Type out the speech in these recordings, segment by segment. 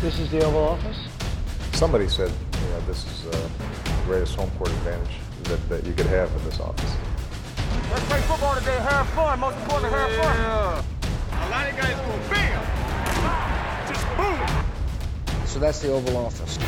This is the Oval Office. Somebody said, you know, this is uh, the greatest home court advantage that, that you could have in this office. Let's play football today. Have fun. Most important, have fun. Yeah. A lot of guys go bam, just boom. So that's the Oval Office.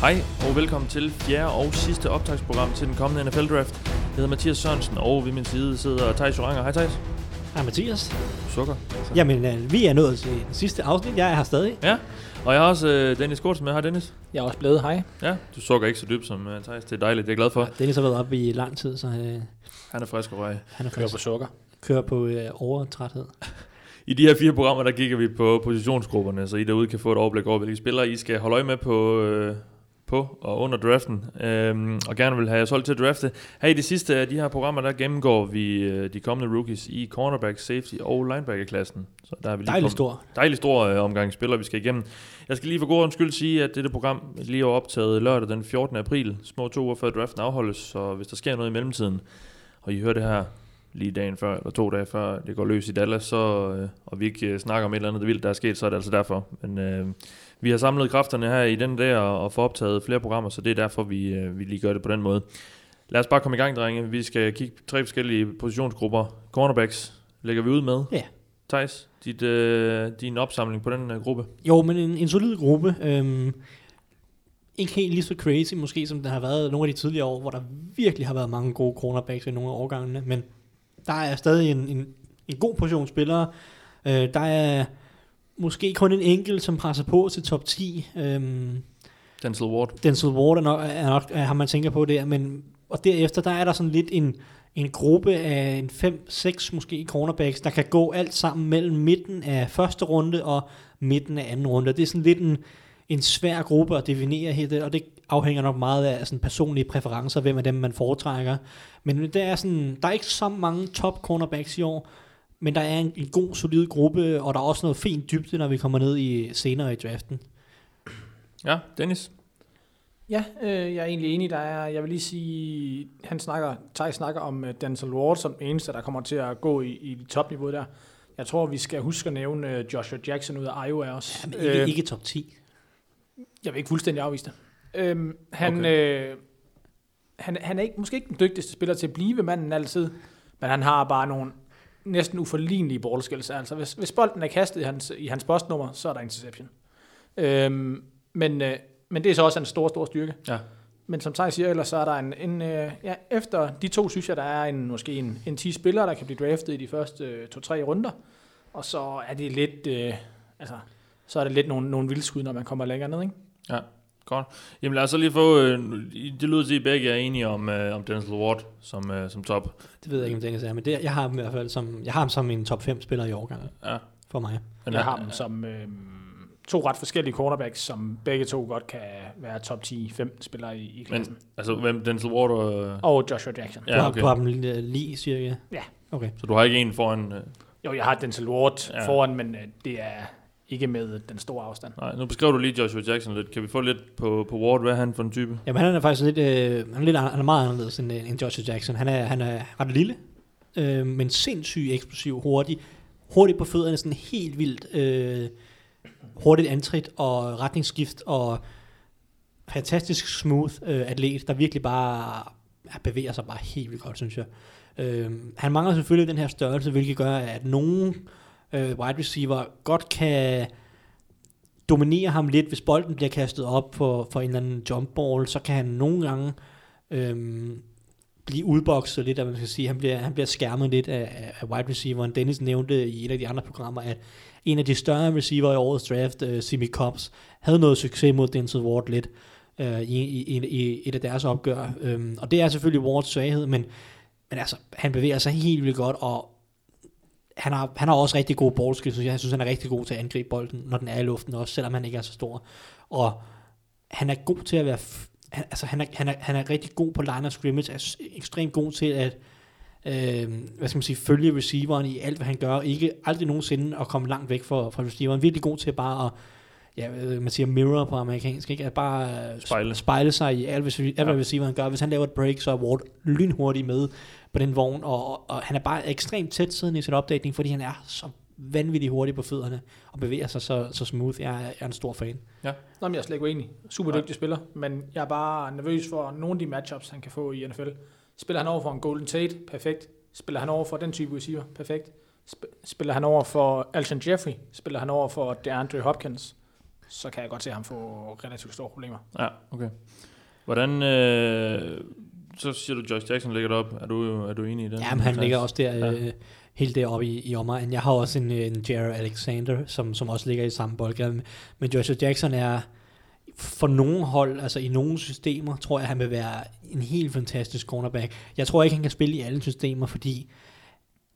Hej og velkommen til fjerde og sidste optagsprogram til den kommende NFL Draft. Jeg hedder Mathias Sørensen, og ved min side sidder Thijs Joranger. Hej Thijs. Hej Mathias. Sukker. Jamen, øh, vi er nået til den sidste afsnit. Jeg er her stadig. Ja, og jeg har også øh, Dennis Kortsen med. Hej Dennis. Jeg er også blevet hej. Ja, du sukker ikke så dybt som uh, Thijs. Det er dejligt, det er jeg glad for. Ja, Dennis har været oppe i lang tid, så øh, Han er frisk og røg. han er Kører frisk. på sukker. kører på øh, overtræthed. I de her fire programmer, der kigger vi på positionsgrupperne, så I derude kan få et overblik over, hvilke spillere I skal holde øje med på, øh, på og under draften, øhm, og gerne vil have solgt til at drafte. Her i de sidste af de her programmer, der gennemgår vi øh, de kommende rookies i cornerback, safety og linebacker-klassen. Så der er vi lige kommet- stor. dejlig stor øh, omgang spillere, vi skal igennem. Jeg skal lige for god ordens skyld sige, at dette program lige er optaget lørdag den 14. april, små to uger før draften afholdes, så hvis der sker noget i mellemtiden, og I hører det her lige dagen før, eller to dage før det går løs i Dallas, så, øh, og vi ikke øh, snakker om et eller andet vildt, der er sket, så er det altså derfor. Men øh, vi har samlet kræfterne her i den der, og, få optaget flere programmer, så det er derfor, vi, øh, vi lige gør det på den måde. Lad os bare komme i gang, drenge. Vi skal kigge på tre forskellige positionsgrupper. Cornerbacks lægger vi ud med. Ja. Thijs, dit, øh, din opsamling på den øh, gruppe. Jo, men en, en solid gruppe. Øhm, ikke helt lige så crazy måske, som den har været nogle af de tidligere år, hvor der virkelig har været mange gode cornerbacks i nogle af årgangene. Men der er stadig en, en, en god portion spillere. Øh, der er måske kun en enkelt, som presser på til top 10. Øhm, Denzel Ward. Denzel Ward er nok, er nok er, har man tænker på der, men og derefter, der er der sådan lidt en, en gruppe af en 5-6 måske cornerbacks, der kan gå alt sammen mellem midten af første runde og midten af anden runde. Det er sådan lidt en, en svær gruppe at definere her, og det afhænger nok meget af sådan personlige præferencer, hvem af dem man foretrækker. Men der er, sådan, der er ikke så mange top cornerbacks i år, men der er en, en god, solid gruppe, og der er også noget fint dybde, når vi kommer ned i senere i draften. Ja, Dennis. Ja, øh, jeg er egentlig enig. Der er, jeg vil lige sige, han snakker, Thijs snakker om uh, Denzel Ward som den eneste, der kommer til at gå i, i topniveauet der. Jeg tror, vi skal huske at nævne uh, Joshua Jackson ud af Iowa også. Ja, men ikke, øh, ikke top 10. Jeg vil ikke fuldstændig afvise det. Øhm, han, okay. øh, han, han er ikke, måske ikke den dygtigste spiller til at blive manden altid, men han har bare nogle næsten uforlignelige ballskills. Altså, hvis, hvis bolden er kastet i hans, i hans postnummer, så er der interception. Øhm, men, øh, men det er så også en stor, stor styrke. Ja. Men som Thijs siger, ellers så er der en, en øh, ja, efter de to, synes jeg, der er en, måske en, en 10 spillere, der kan blive draftet i de første øh, to-tre runder. Og så er det lidt, øh, altså, så er det lidt nogle, nogle vildskud, når man kommer længere ned, ikke? Ja, godt. Jamen lad os så lige få, øh, det lyder til, at I begge er enige om, øh, om Denzel Ward som, øh, som top. Det ved jeg ikke, om Dennis er, men det, jeg har ham i hvert fald som, jeg har ham som en top 5 spiller i årgangen Ja. for mig. Men Jeg har dem som øh, to ret forskellige cornerbacks, som begge to godt kan være top 10-15 spillere i, i klassen. Men, altså, hvem Denzel Ward og... Og Joshua Jackson. Du ja, har, okay. du har dem lige, lige cirka? Ja. Okay. Så du har ikke en foran... Øh, Jo, jeg har Denzel Ward ja. foran, men øh, det er ikke med den store afstand. nej, nu beskrev du lige Joshua Jackson lidt. Kan vi få lidt på, på Ward? Hvad er han for en type? Jamen han er faktisk lidt, øh, han er, lidt, an- han er meget anderledes end, øh, end Joshua Jackson. Han er, han er ret lille, øh, men sindssygt eksplosiv, hurtig. Hurtigt på fødderne, sådan helt vildt øh, hurtigt antrit og retningsskift og fantastisk smooth øh, atlet, der virkelig bare ja, bevæger sig bare helt vildt godt, synes jeg. Øh, han mangler selvfølgelig den her størrelse, hvilket gør, at nogen øh, wide receiver godt kan dominere ham lidt, hvis bolden bliver kastet op for, for en eller anden jump ball, så kan han nogle gange øh, blive udbokset lidt, at man skal sige, han bliver, han bliver skærmet lidt af, af wide receiveren. Dennis nævnte i et af de andre programmer, at en af de større receiver i årets draft, uh, Simi Cobbs, havde noget succes mod Denzel Ward lidt uh, i, i, i, i et af deres opgør. Um, og det er selvfølgelig Wards svaghed, men, men altså, han bevæger sig helt vildt godt, og han har, han har også rigtig gode ballskills, jeg. Synes, han er rigtig god til at angribe bolden, når den er i luften også, selvom han ikke er så stor. Og han er god til at være... Han, altså, han er, han, er, han er rigtig god på line of scrimmage, er ekstremt god til at øh, hvad skal man sige, følge receiveren i alt, hvad han gør. Ikke aldrig nogensinde at komme langt væk fra, fra receiveren. Virkelig god til bare at ja, man siger mirror på amerikansk, ikke? At bare øh, Spejle. spejle sig i alt, hvad, alt, hvad Ja. receiveren gør. Hvis han laver et break, så er Ward lynhurtigt med på den vogn, og, og han er bare ekstremt tæt siden i sin opdækning, fordi han er så vanvittigt hurtig på fødderne, og bevæger sig så, så smooth. Jeg er, jeg er en stor fan. Nå, men jeg er slet ikke uenig. Super dygtig spiller, men jeg er bare nervøs for nogle af de matchups, han kan få i NFL. Spiller han over for en Golden Tate? Perfekt. Spiller han over for den type receiver? Perfekt. Sp- spiller han over for Alshon Jeffrey? Spiller han over for DeAndre Hopkins? Så kan jeg godt se ham få relativt store problemer. Ja, okay. Hvordan, øh, så siger du, Josh Jackson ligger derop. Er du, er du enig i den? Jamen, han ligger også der, Ja. ja. øh, helt deroppe i, i omegnen. Jeg har også en, en Jared Alexander, som, som også ligger i samme boldgade. Men Joshua Jackson er for nogle hold, altså i nogle systemer, tror jeg, han vil være en helt fantastisk cornerback. Jeg tror ikke, han kan spille i alle systemer, fordi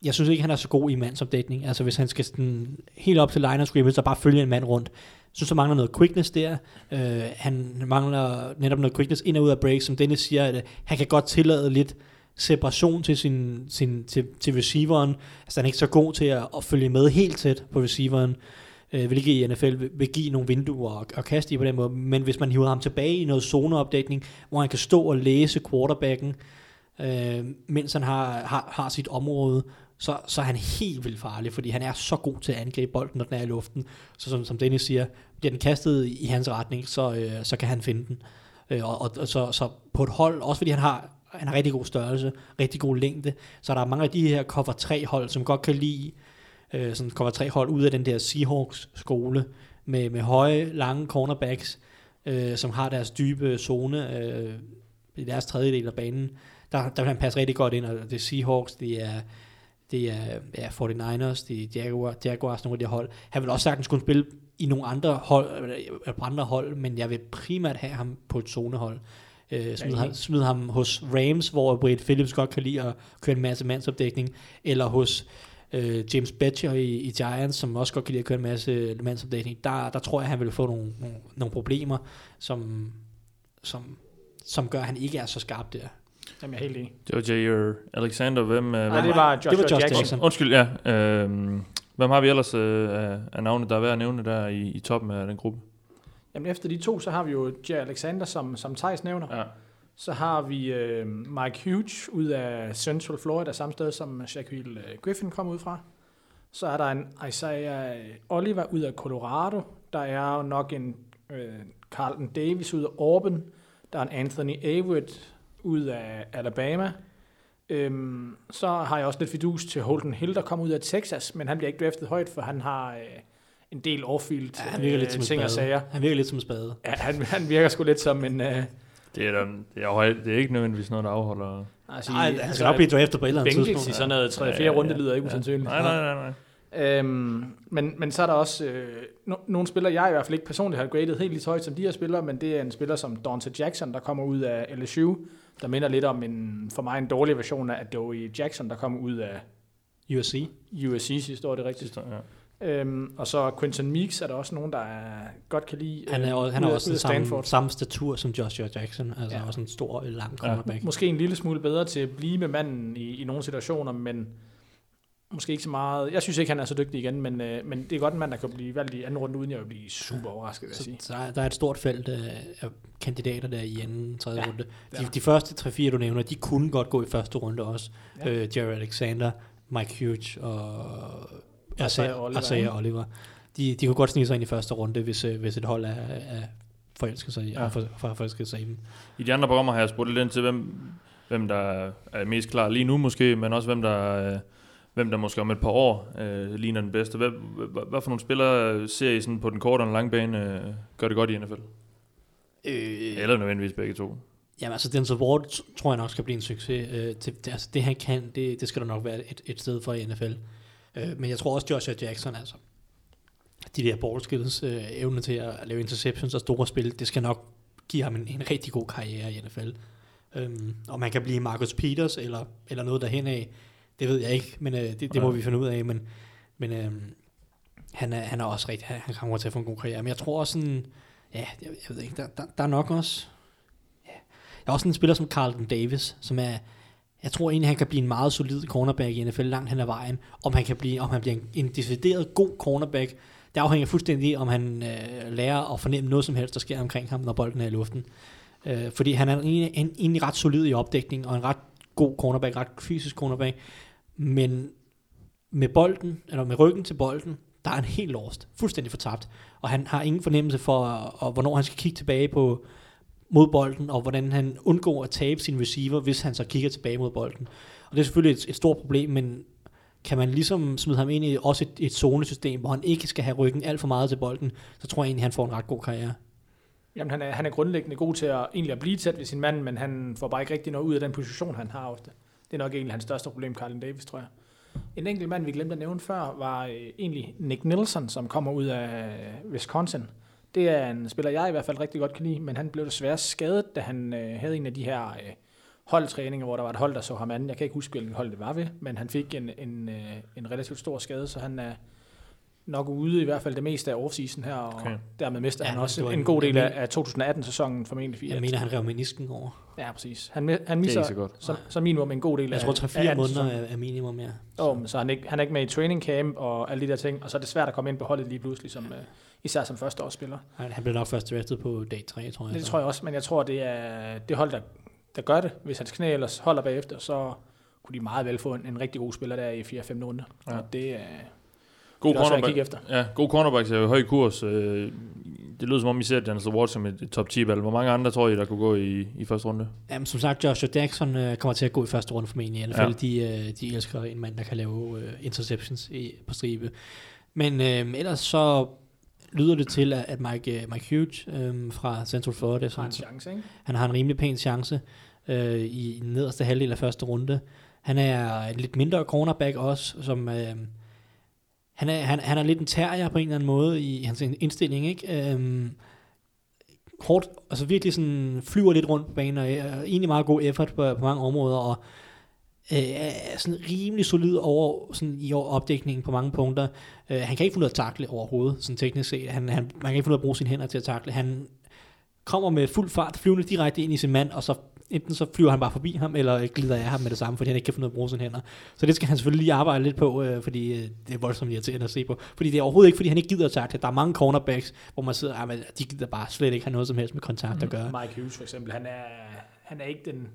jeg synes ikke, han er så god i mandsopdækning. Altså hvis han skal sådan helt op til line of scrimmage og bare følge en mand rundt, jeg synes, der mangler noget quickness der. Øh, han mangler netop noget quickness ind og ud af break, som Dennis siger, at øh, han kan godt tillade lidt separation til, sin, sin, til, til receiveren. Altså han er ikke så god til at, at følge med helt tæt på receiveren, øh, hvilket i NFL vil, vil give nogle vinduer og, og kaste i på den måde. Men hvis man hiver ham tilbage i noget zoneopdækning, hvor han kan stå og læse quarterbacken, øh, mens han har, har, har sit område, så, så er han helt vildt farlig, fordi han er så god til at angribe bolden, når den er i luften. Så som, som Dennis siger, bliver den kastet i hans retning, så, øh, så kan han finde den. Øh, og, og, og så, så på et hold, også fordi han har, han har rigtig god størrelse, rigtig god længde, så der er mange af de her cover 3 hold, som godt kan lide øh, sådan cover 3 hold ud af den der Seahawks skole, med, med høje, lange cornerbacks, øh, som har deres dybe zone øh, i deres tredjedel af banen. Der, der vil han passe rigtig godt ind, og det er Seahawks, det er det er ja, 49ers, det er Jaguar, Jaguars, nogle af de hold. Han vil også sagtens kunne spille i nogle andre hold, eller på andre hold, men jeg vil primært have ham på et zonehold. Øh, smid, ham, smid ham hos Rams, hvor Wade Phillips godt kan lide at køre en masse mandsopdækning, eller hos øh, James Betcher i, i Giants, som også godt kan lide at køre en masse mandsopdækning. Der, der tror jeg, han vil få nogle, nogle, nogle problemer, som, som, som gør, at han ikke er så skarp der. Jamen, jeg er helt enig. Det var Jair Alexander. Hvem, øh, Nej, hvem, det var Joshua det var Josh Jackson. Jackson. Undskyld, ja. Øh, hvem har vi ellers øh, af, navne, der er værd at nævne der i, i toppen af den gruppe? Jamen, efter de to, så har vi jo Jay Alexander, som, som Thijs nævner. Ja. Så har vi øh, Mike Hughes ud af Central Florida, samme sted som Shaquille øh, Griffin kom ud fra. Så er der en Isaiah Oliver ud af Colorado. Der er jo nok en øh, Carlton Davis ud af Auburn. Der er en Anthony Averett ud af Alabama. Øhm, så har jeg også lidt fidus til Holden Hill, der kommer ud af Texas, men han bliver ikke draftet højt, for han har øh, en del off-field Ja, han virker lidt øh, som ting og spade. sager. Han virker lidt som en spade. Ja, han, han virker sgu lidt som en... Øh, Det er, da- det, er, højt- det er ikke nødvendigvis noget, der afholder... altså, Nej, han skal nok blive draftet på et eller andet Bengals tidspunkt. i sådan noget 3. Ja, 4. ja, runde ja. lyder ikke usandsynligt. Nej, nej, nej, nej. Øhm, men, men så er der også øh, no, nogle spillere, jeg i hvert fald ikke personligt har gradet helt lige så højt som de her spillere, men det er en spiller som Dante Jackson, der kommer ud af LSU, der minder lidt om en, for mig en dårlig version af Joey Jackson, der kommer ud af USC. USC sidste år, det er rigtigt. Sidste, ja. Øhm, og så Quinton Meeks er der også nogen, der er, godt kan lide. Han er, øh, han er også ud samme, samme statur som Joshua Jackson. Altså Ja. ja. også en stor, lang Ja. cornerback. Måske en lille smule bedre til at blive med manden i, i nogle situationer, men måske ikke så meget. Jeg synes ikke, han er så dygtig igen, men, øh, men det er godt en mand, der kan blive valgt i anden runde, uden jeg vil blive super overrasket, vil jeg Så, sige. så der, der er et stort felt af, af kandidater der i anden, tredje Ja, runde. De, de første 3-4, du nævner, de kunne godt gå i første runde også. Ja. Øh, Jerry Alexander, Mike Hughes og Isaiah Oliver, Oliver. De, de kunne godt snige sig ind i første runde, hvis, øh, hvis et hold er, er forelsket sig ja. for, for, forelsket sig i dem. I de andre programmer har jeg spurgt lidt ind til, hvem, hvem der er mest klar lige nu måske, men også hvem der, øh, hvem der måske om et par år øh, ligner den bedste. Hvad, hvad, hvad for nogle spillere ser I sådan på den korte og den lange bane øh, gør det godt i NFL? Øh, Eller nødvendigvis begge to. Jamen altså, Denzel Ward tror jeg nok skal blive en succes. Øh, det, det, altså, det han kan, det, det skal der nok være et, et sted for i NFL. Øh, men jeg tror også Joshua Jackson, altså, de der ball skills, øh, evne til at lave interceptions og store spil, det skal nok give ham en, en rigtig god karriere i NFL. Øhm, om han kan blive Marcus Peters eller, eller noget derhen af, det ved jeg ikke, men øh, det, det må vi finde ud af. Men, men øh, han, er, han er også rigtig, han kommer til at få en god karriere. Men jeg tror også sådan, ja, jeg, jeg ved ikke, der, der, der er nok også, ja. Der er også en spiller som Carlton Davis, som er, jeg tror egentlig, han kan blive en meget solid cornerback i NFL langt hen ad vejen. Om han kan blive, om han bliver en, en decideret god cornerback, det afhænger fuldstændig om han øh, lærer at fornemme noget som helst, der sker omkring ham, når bolden er i luften. Øh, fordi han er egentlig, en, egentlig ret solid i opdækning, og en ret god cornerback, ret fysisk cornerback. Men med bolden, eller med ryggen til bolden, der er han helt lost, fuldstændig fortabt, og han har ingen fornemmelse for, og hvornår han skal kigge tilbage på mod bolden, og hvordan han undgår at tabe sin receiver, hvis han så kigger tilbage mod bolden. Og det er selvfølgelig et, et stort problem, men kan man ligesom smide ham ind i også et, et zonesystem, hvor han ikke skal have ryggen alt for meget til bolden, så tror jeg egentlig, han får en ret god karriere. Jamen, han er, han er grundlæggende god til at, egentlig at blive tæt ved sin mand, men han får bare ikke rigtig noget ud af den position, han har ofte. Det er nok egentlig hans største problem, Carlin Davis, tror jeg. En enkelt mand, vi glemte at nævne før, var øh, egentlig Nick Nielsen, som kommer ud af øh, Wisconsin. Det er en spiller, jeg i hvert fald rigtig godt kan lide, men han blev desværre skadet, da han øh, havde en af de her øh, holdtræninger, hvor der var et hold, der så ham anden. Jeg kan ikke huske, hvilken hold det var ved, men han fik en, en, øh, en relativt stor skade, så han er nok ude i hvert fald det meste af offseason her, og Okay. dermed mister Ja, han også en, en- god del jeg af, af 2018-sæsonen formentlig. Jeg mener, han rev menisken over. Ja, præcis. Han, han misser så godt. som, som minimum en god del Jeg af tror, 3-4 af måneder er, er minimum, ja. Oh, så han er, ikke, han er ikke med i training camp og alle de der ting, og så er det svært at komme ind på holdet lige pludselig, som, uh, især som førsteårsspiller. Han, han blev nok først draftet på dag 3, tror jeg. Det så. tror jeg også, men jeg tror, det er det hold, der, der gør det. Hvis hans knæ ellers holder bagefter, så kunne de meget vel få en, en rigtig god spiller der i 4-5 runde. Ja. Ja. Og det er God er cornerback. efter. Ja, god cornerbacks er høj kurs. Øh, det lyder som om, I ser Denzel Ward som et, et top 10 valg. Hvor mange andre tror I, der kunne gå i, i første runde? Jamen, som sagt, Joshua Jackson øh, kommer til at gå i første runde formentlig. I NFL, Ja. de, øh, de elsker en mand, der kan lave øh, interceptions i, på stribe. Men øh, ellers så lyder det til, at, at Mike, øh, Mike Hughes øh, fra Central Florida, Har en chance, ikke? han har en rimelig pæn chance øh, i den nederste halvdel af første runde. Han er en lidt mindre cornerback også, som... Øh, han er, han, han er lidt en terrier på en eller anden måde i hans indstilling, ikke? Øhm, hårdt, altså virkelig sådan flyver lidt rundt på banen, og øh, er egentlig meget god effort på, på mange områder, og øh, er sådan rimelig solid over sådan i opdækningen på mange punkter. Øh, han kan ikke finde ud af at takle overhovedet, sådan teknisk set. Han, han, man kan ikke finde ud af at bruge sine hænder til at takle. Han kommer med fuld fart, flyvende direkte ind i sin mand, og så enten så flyver han bare forbi ham, eller glider af ham med det samme, fordi han ikke kan finde ud af at bruge sine hænder. Så det skal han selvfølgelig lige arbejde lidt på, øh, fordi øh, det er voldsomt irriterende at se på. Fordi det er overhovedet ikke, fordi han ikke gider at takle. Der er mange cornerbacks, hvor man sidder, ah, de gider bare slet ikke have noget som helst med kontakt at gøre. Mike Hughes for eksempel, han er, han er ikke den,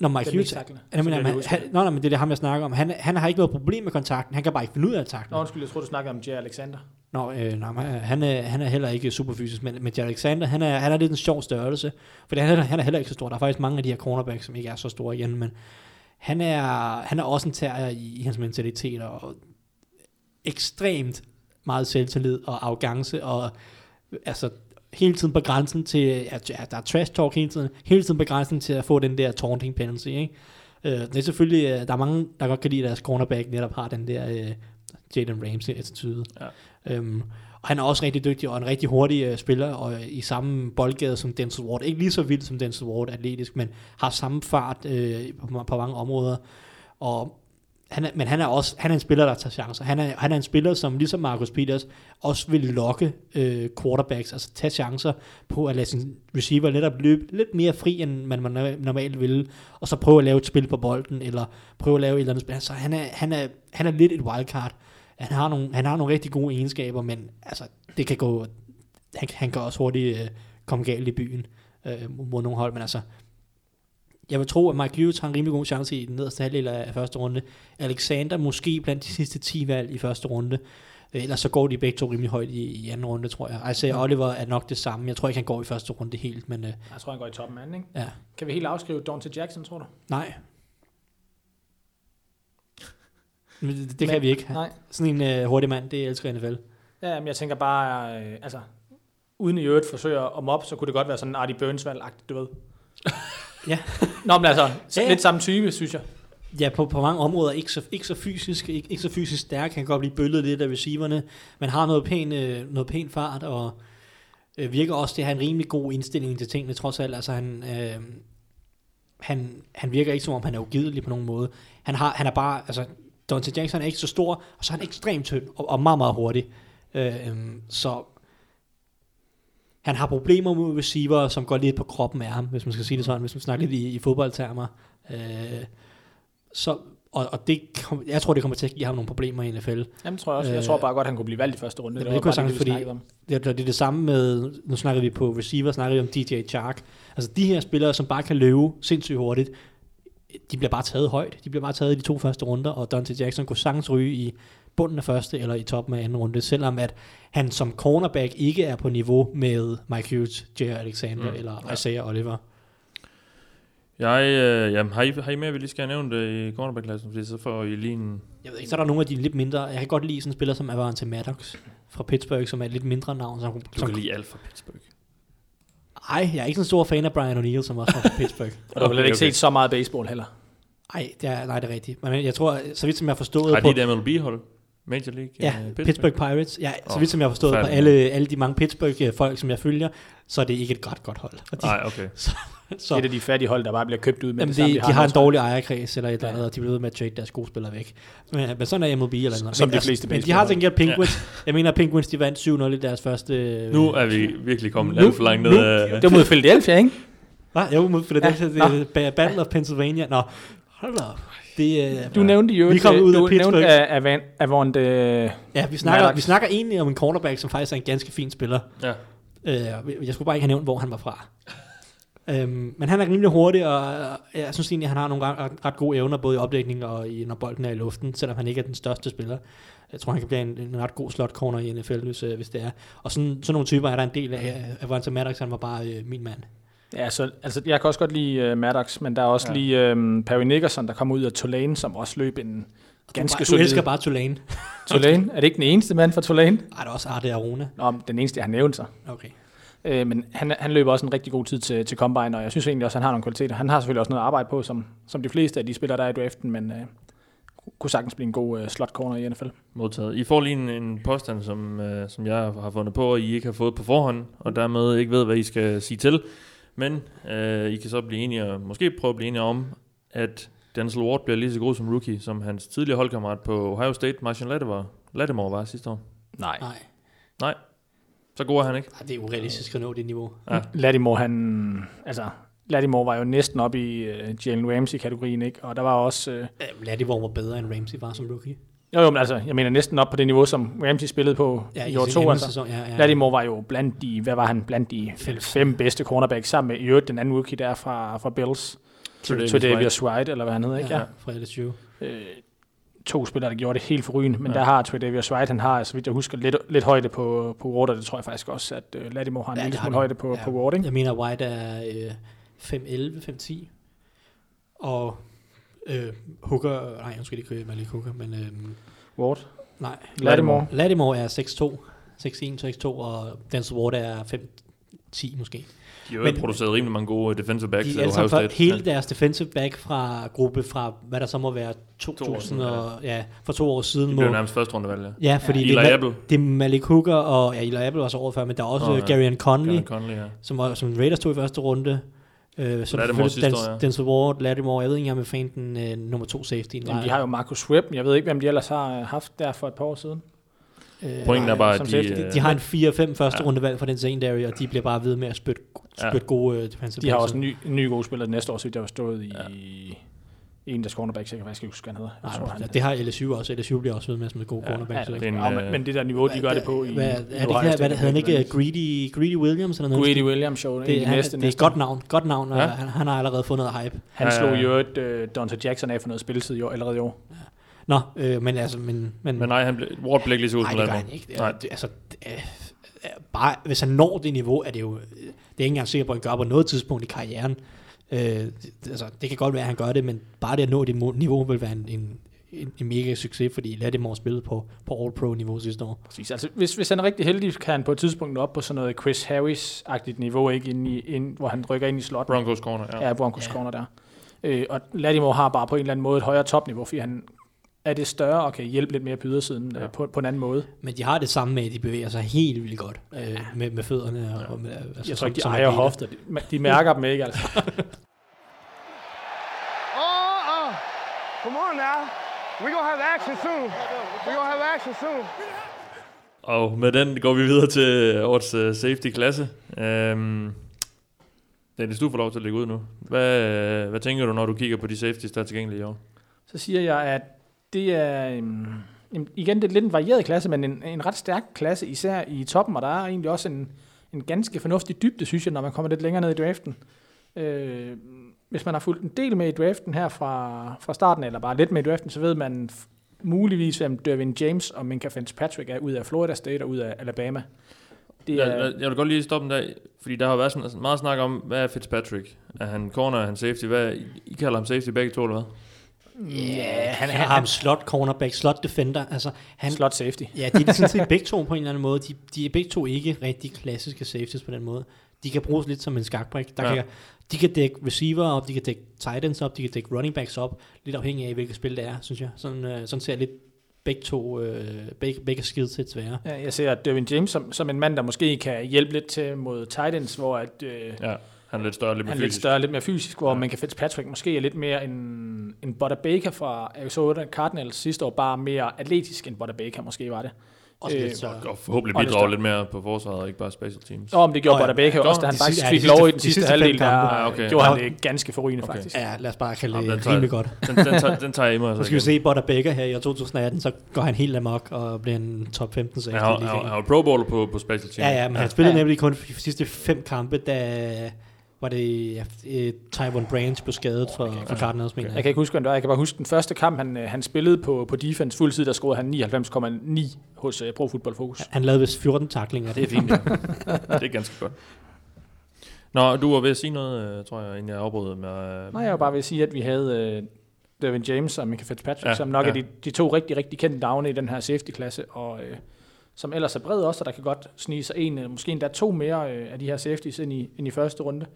Når Mike den Hughes, jeg mener, er han, han, nå, nej, men det er det ham, jeg snakker om. Han, han har ikke noget problem med kontakten, han kan bare ikke finde ud af at takle. Nå, undskyld, jeg tror du snakkede om Jay Alexander. Nå, øh, nej, øh, han, er, han er heller ikke super fysisk, men, men Jared Alexander, han er, han er lidt en sjov størrelse, for han er, han er heller ikke så stor. Der er faktisk mange af de her cornerbacks, som ikke er så store igen, men han er, han er også en terrier i, i hans mentalitet, og ekstremt meget selvtillid og arrogance, og altså hele tiden på grænsen til, at ja, der er trash talk hele tiden, hele tiden på grænsen til at få den der taunting penalty, ikke? Øh, det er selvfølgelig, øh, der er mange, der godt kan lide, at deres cornerback netop har den der øh, Jalen Ramsey-attitude. Ja. Øhm, og han er også rigtig dygtig og en rigtig hurtig øh, spiller, og øh, i samme boldgade som Denzel Ward. Ikke lige så vild som Denzel Ward atletisk, men har samme fart øh, på, på mange områder. Og han er, men han er også han er en spiller, der tager chancer. Han er, han er en spiller, som ligesom Marcus Peters også vil lokke øh, quarterbacks, altså tage chancer på at lade sin receiver netop løbe lidt mere fri, end man, man normalt ville, og så prøve at lave et spil på bolden, eller prøve at lave et eller andet spil. Så han er, han er, han er lidt et wildcard. Han har, nogle, han har nogle rigtig gode egenskaber, men altså, det kan gå, han, han kan også hurtigt øh, komme galt i byen øh, mod nogle hold, men altså, jeg vil tro, at Mike Hughes har en rimelig god chance i den nederste halvdel af første runde. Alexander måske blandt de sidste 10 valg i første runde. Øh, Ellers så går de begge to rimelig højt i, i anden runde, tror jeg. Isaiah Oliver er nok det samme. Jeg tror ikke, han går i første runde helt, men øh, Jeg tror, han går i toppen anden, ikke? ja. Kan vi helt afskrive Dante Jackson, tror du? Nej. Men det, det kan Men- vi ikke. Nej. Sådan en øh, hurtig mand, det elsker NFL. Ja, men jeg tænker bare, øh, altså, uden i øvrigt forsøger at mobbe, så kunne det godt være sådan en Artie Burns-valg-agtigt, du ved. Ja. Nå, men altså, Ja, ja. lidt samme type, synes jeg. Ja, på, på mange områder ikke så, ikke så fysisk, ikke, ikke så fysisk stærk. Han kan godt blive bøllet lidt af receiverne, men har noget pæn, øh, noget pæn fart, og øh, virker også til at have en rimelig god indstilling til tingene, trods alt. Altså, han, øh, han, han virker ikke som om, han er ugidelig på nogen måde. Han, har, han er bare, altså, Dante Jackson er ikke så stor, og så er han ekstremt tynd, og, og meget, meget hurtig. Øh, øh, så han har problemer med receiver, som går lidt på kroppen af ham, hvis man skal sige det sådan, hvis man snakker lidt i, i fodboldtermer. Øh, så, og, og det jeg tror, det kommer til at give ham nogle problemer i NFL. Jamen, tror jeg også. Jeg Øh, tror bare godt, han kunne blive valgt i første runde. det var kunne sagtens, fordi-. Det, er- det er det samme med, nu snakker vi på receiver, snakker vi om DJ Chark. Altså de her spillere, som bare kan løbe sindssygt hurtigt, de bliver bare taget højt. De bliver bare taget i de to første runder, og Dante Jackson kunne sagtens ryge i bunden af første eller i toppen af anden runde, selvom at han som cornerback ikke er på niveau med Mike Hughes, J.R. Alexander mm. eller Isaiah Oliver. Jeg, øh, jamen, har, I, har I mere, vi lige skal have nævnt det i cornerback-klassen? Fordi så får I lige en... Jeg ved ikke, så er der nogle af de lidt mindre... Jeg kan godt lide sådan en spiller som Avante Maddox fra Pittsburgh, som er et lidt mindre navn. Som, Du som, kan lide alt fra Pittsburgh. Ej, jeg er ikke sådan en stor fan af Brian O'Neill, som også er fra Pittsburgh. Og du har vel Okay, ikke okay. set så meget baseball heller. Ej, det er, nej, det er rigtigt. Men jeg tror, så vidt som jeg har forstået Har på... de et MLB-hold? Major League? Ja, øh, Pittsburgh, Pittsburgh Pirates. Ja, så Åh, vidt som jeg har forstået på alle, alle de mange Pittsburgh-folk, som jeg følger, så er det ikke et ret godt hold. Nej, okay. så, Et af de fattige hold, der bare bliver købt ud med Jamen, det samme. de, de har en også. dårlig ejerkreds eller et eller Ja. andet, og de bliver ved med at trade deres gode spillere væk. Men, men sådan er MLB eller noget. Som men, de fleste Men de har tænkt at Penguins. Jeg mener, at Penguins de vandt 7-0 i deres første... øh, Nu er vi virkelig kommet Nu- alt for langt ned. nu- af- Det var mod Philadelphia, ikke? Hvad? Jo, mod Philadelphia. Ja, Ja, det er Battle of Pennsylvania. Nå, hold op. Det, øh, Du nævnte jo, Vi kom ud af du Pittsburgh. nævnte af, af, Van- Avant, øh, ja, vi snakker, Maddox. vi snakker egentlig om en cornerback, som faktisk er en ganske fin spiller. Ja. Øh, jeg skulle bare ikke have nævnt, hvor han var fra. Øhm, men han er rimelig hurtig, og øh, jeg synes egentlig, at han har nogle ret, ret gode evner, både i opdækning og i, når bolden er i luften, selvom han ikke er den største spiller. Jeg tror, han kan blive en, en ret god slot corner i NFL, hvis, øh, hvis det er. Og sådan, sådan nogle typer er der en del af. Avante Maddox, han var bare øh, min mand. Ja, så, altså, jeg kan også godt lide uh, Maddox, men der er også Ja. lige um, Perry Nickerson, der kom ud af Tulane, som også løb en ganske du, bare, du solid... elsker bare Tulane. Tulane? Er det ikke den eneste mand fra Tulane? Ej, der er også Arte Arona. Nå, den eneste, jeg har nævnt sig. Okay. Øh, men han, han løber også en rigtig god tid til, til Combine, og jeg synes egentlig også, at han har nogle kvaliteter. Han har selvfølgelig også noget at arbejde på, som, som de fleste af de spillere, der er i draften, men øh, kunne sagtens blive en god øh, slot corner i NFL. modtaget. I får lige en, en påstand, som, øh, som jeg har fundet på, og I ikke har fået på forhånd, og dermed ikke ved, hvad I skal sige til. Men øh, I kan så blive enige, og måske prøve at blive enige om, at Denzel Ward bliver lige så god som rookie, som hans tidligere holdkammerat på Ohio State, Marshall Lattimore, Lattimore var sidste år. Nej. Nej, Nej, så god er han ikke. Ej, det er urealistisk at nå det niveau. Ja. Lattimore, han... Altså, Lattimore var jo næsten oppe i uh, Jalen Ramsey-kategorien, ikke? Og der var også... Uh, Lattimore var bedre end Ramsey var som rookie. Jo, jo, men altså, jeg mener næsten op på det niveau, som Ramsey spillede på ja, i år sin to. anden Altså. Sæson, ja, ja. Lattimore var jo blandt de, hvad var han, blandt de fem, fem bedste cornerbacks, sammen med i øvrigt den anden rookie der fra, fra Bills. Tre'Davious White, eller hvad han hedder, ikke? ja, Ja. fra LSU. øh, to spillere, der gjorde det helt forrygende, men Ja. der har Tre'Davious White, han har, så vidt jeg husker, lidt, lidt højde på, på Ward, og det tror jeg faktisk også, at uh, Lattimore har en Ja, lille smule de. højde på, Ja. på Ward, ikke? Jeg mener, White er øh, 5'11, 5'10. Og øh, Hooker, nej, jeg skal ikke Malik Hooker, men øh, Ward. nej. Lattimore. Lattimore er 6'2, 6'1, 6'2, og Denzel Ward er 5'10 måske. De har jo produceret rimelig mange gode defensive backs De er State. fra, hele deres defensive back fra gruppe fra, hvad der så må være 2000 siden, og, ja, for to år siden. Det må, blev nærmest første rundevalg, ja. ja, fordi Eli det, er, Apple. det er Malik Hooker, og ja, Eli Apple var så året før, men der er også oh, ja. ja. Gary Conley, Conley, ja. som, var, som Raiders tog i første runde. Øh, så Lattimore selvfølgelig sidste Denzel, år, ja. Denzel Ward, Lattimore, jeg ved ikke engang, hvad fanden den øh, nummer to safety Jamen, de har jo Marcus Webb, jeg ved ikke, hvem de ellers har øh, haft der for et par år siden. øh, Pointen er bare, at de, de, øh, de har en 4-5 første Ja. rundevalg fra den secondary, og de bliver bare ved med at spytte, Ja. spytte gode øh, defensive De har også en ny, en ny god spiller næste år, så jeg har stået i en af deres cornerbacks, jeg kan faktisk ikke huske, han hedder. Jeg Nej, tror, han, det har LSU også. LSU bliver også ved med at smide gode Ja, cornerbacks. ja, ud. det er en, ja, men, øh, men det der niveau, de gør det på i, hvad, er det her, hvad, hedder han er ikke Greedy, Greedy Williams eller noget? Greedy Williams show, det, det, det, han, næste, det er et godt navn, godt navn, og Ja. han, han har allerede fundet noget hype. Han Ja, slog ja, ja. jo et uh, Dante Jackson af for noget spilletid i år, allerede i år. Nå, øh, men altså, men, men, Men nej, han blev, Ward blev ikke lige så god nej, som det gør han ikke. Det, Nej. det, altså, det, bare, hvis han når det niveau, er det jo, det er ikke engang sikker på, at han gør på noget tidspunkt i karrieren. Øh, det, altså, det kan godt være, at han gør det, men bare det at nå det niveau vil være en, en, en, en mega succes, fordi Lattimore spillede på, på All-Pro-niveau sidste år. Præcis. Altså, hvis, hvis han er rigtig heldig, kan han på et tidspunkt nå op på sådan noget Chris Harris-agtigt niveau, ikke? Ind i, ind, hvor han rykker ind i slot. Broncos corner, ja. Ja, Broncos Ja. corner der. Øh, og Lattimore har bare på en eller anden måde et højere topniveau, fordi han er det større og kan hjælpe lidt mere på ydersiden Ja. ja. på, på en anden måde. Men de har det samme med, at de bevæger sig helt vildt godt øh, med, med fødderne. Og, og med, altså, Jeg tror ikke, de ejer hofter. De, de mærker dem ikke, altså. Oh, uh, come on now. We gonna have action soon. We gonna have action soon. Og med den går vi videre til årets uh, safety-klasse. Um, Dennis, du får lov til at lægge ud nu. Hvad, øh, hvad tænker du, når du kigger på de safeties, der er tilgængelige i år? Så siger jeg, at det er... Um, igen, det er lidt en varieret klasse, men en, en ret stærk klasse, især i toppen, og der er egentlig også en, en ganske fornuftig dybde, synes jeg, når man kommer lidt længere ned i draften. Øh, hvis man har fulgt en del med i draften her fra, fra starten, eller bare lidt med i draften, så ved man f- muligvis, hvem Dervin James og Minka Fitzpatrick er ud af Florida State og ud af Alabama. Det Jeg, er, jeg, jeg vil godt lige stoppe en dag, fordi der har været sådan meget snak om, hvad er Fitzpatrick? Er han corner, er han safety? Hvad, I- kalder ham safety begge to, eller hvad? ja, han, Han han, har ham slot cornerback, slot defender. Altså, han, slot safety. Ja, de er sådan set begge to på en eller anden måde. De, de er begge to ikke rigtig klassiske safeties på den måde. De kan bruges lidt som en skakbrik. Der ja. kan, de kan dække receiver op, de kan dække tight ends op, de kan dække running backs op, lidt afhængig af, hvilket spil det er, synes jeg. Sådan, øh, sådan ser lidt begge to, øh, begge, begge skidset være. Ja, jeg ser Dervin James som, som en mand, der måske kan hjælpe lidt til mod tight ends, hvor at, øh, Ja, han er lidt større, lidt mere han er lidt fysisk. større, lidt mere fysisk, hvor Ja. ja. man kan Fitzpatrick måske er lidt mere en, en Butter Baker fra Arizona Cardinals sidste år, bare mere atletisk end Butter Baker måske var det. Også Øh, lidt så. Og forhåbentlig Og lidt mere på forsvaret, og ikke bare special teams. Nå, om det gjorde Nå, ja. Butter Baker Ja, også, da han faktisk sidste- ja, fik lov i den de sidste sidste halvdel, der. Ja, okay. gjorde han Ja. det ganske forrygende Okay. faktisk. Ja, lad os bare kalde det rimelig godt. Den, den, tager, den tager jeg i mig. Nu Altså skal vi se Butter Baker her i år 2018, så går han helt amok og bliver en top 15 safety. Han i har, han, har pro bowler på, på special teams. Ja, ja, men han spillede Ja. nemlig kun de sidste fem kampe, da var det ja, øh, Tyron Branch blev skadet for, for Cardinals, mener Jeg jeg. kan ikke huske, hvem det var. Jeg kan bare huske den første kamp, han, øh, han spillede på, på defense fuldtid, der scorede han 99,9 hos uh, Pro Football Focus. Han lavede vist 14 taklinger, det er fint. det er ganske godt. Nå, du var ved at sige noget, tror jeg, inden jeg afbrød med... Nej, jeg var bare ved at sige, at vi havde uh, Devin James og Mika Fitzpatrick, Ja, ja, som nok ja. ja. er de, de to rigtig, rigtig kendte navne i den her safety-klasse, og uh, som ellers er bred også, og der kan godt snige sig en, måske endda to mere uh, af de her safeties ind i, ind i første runde.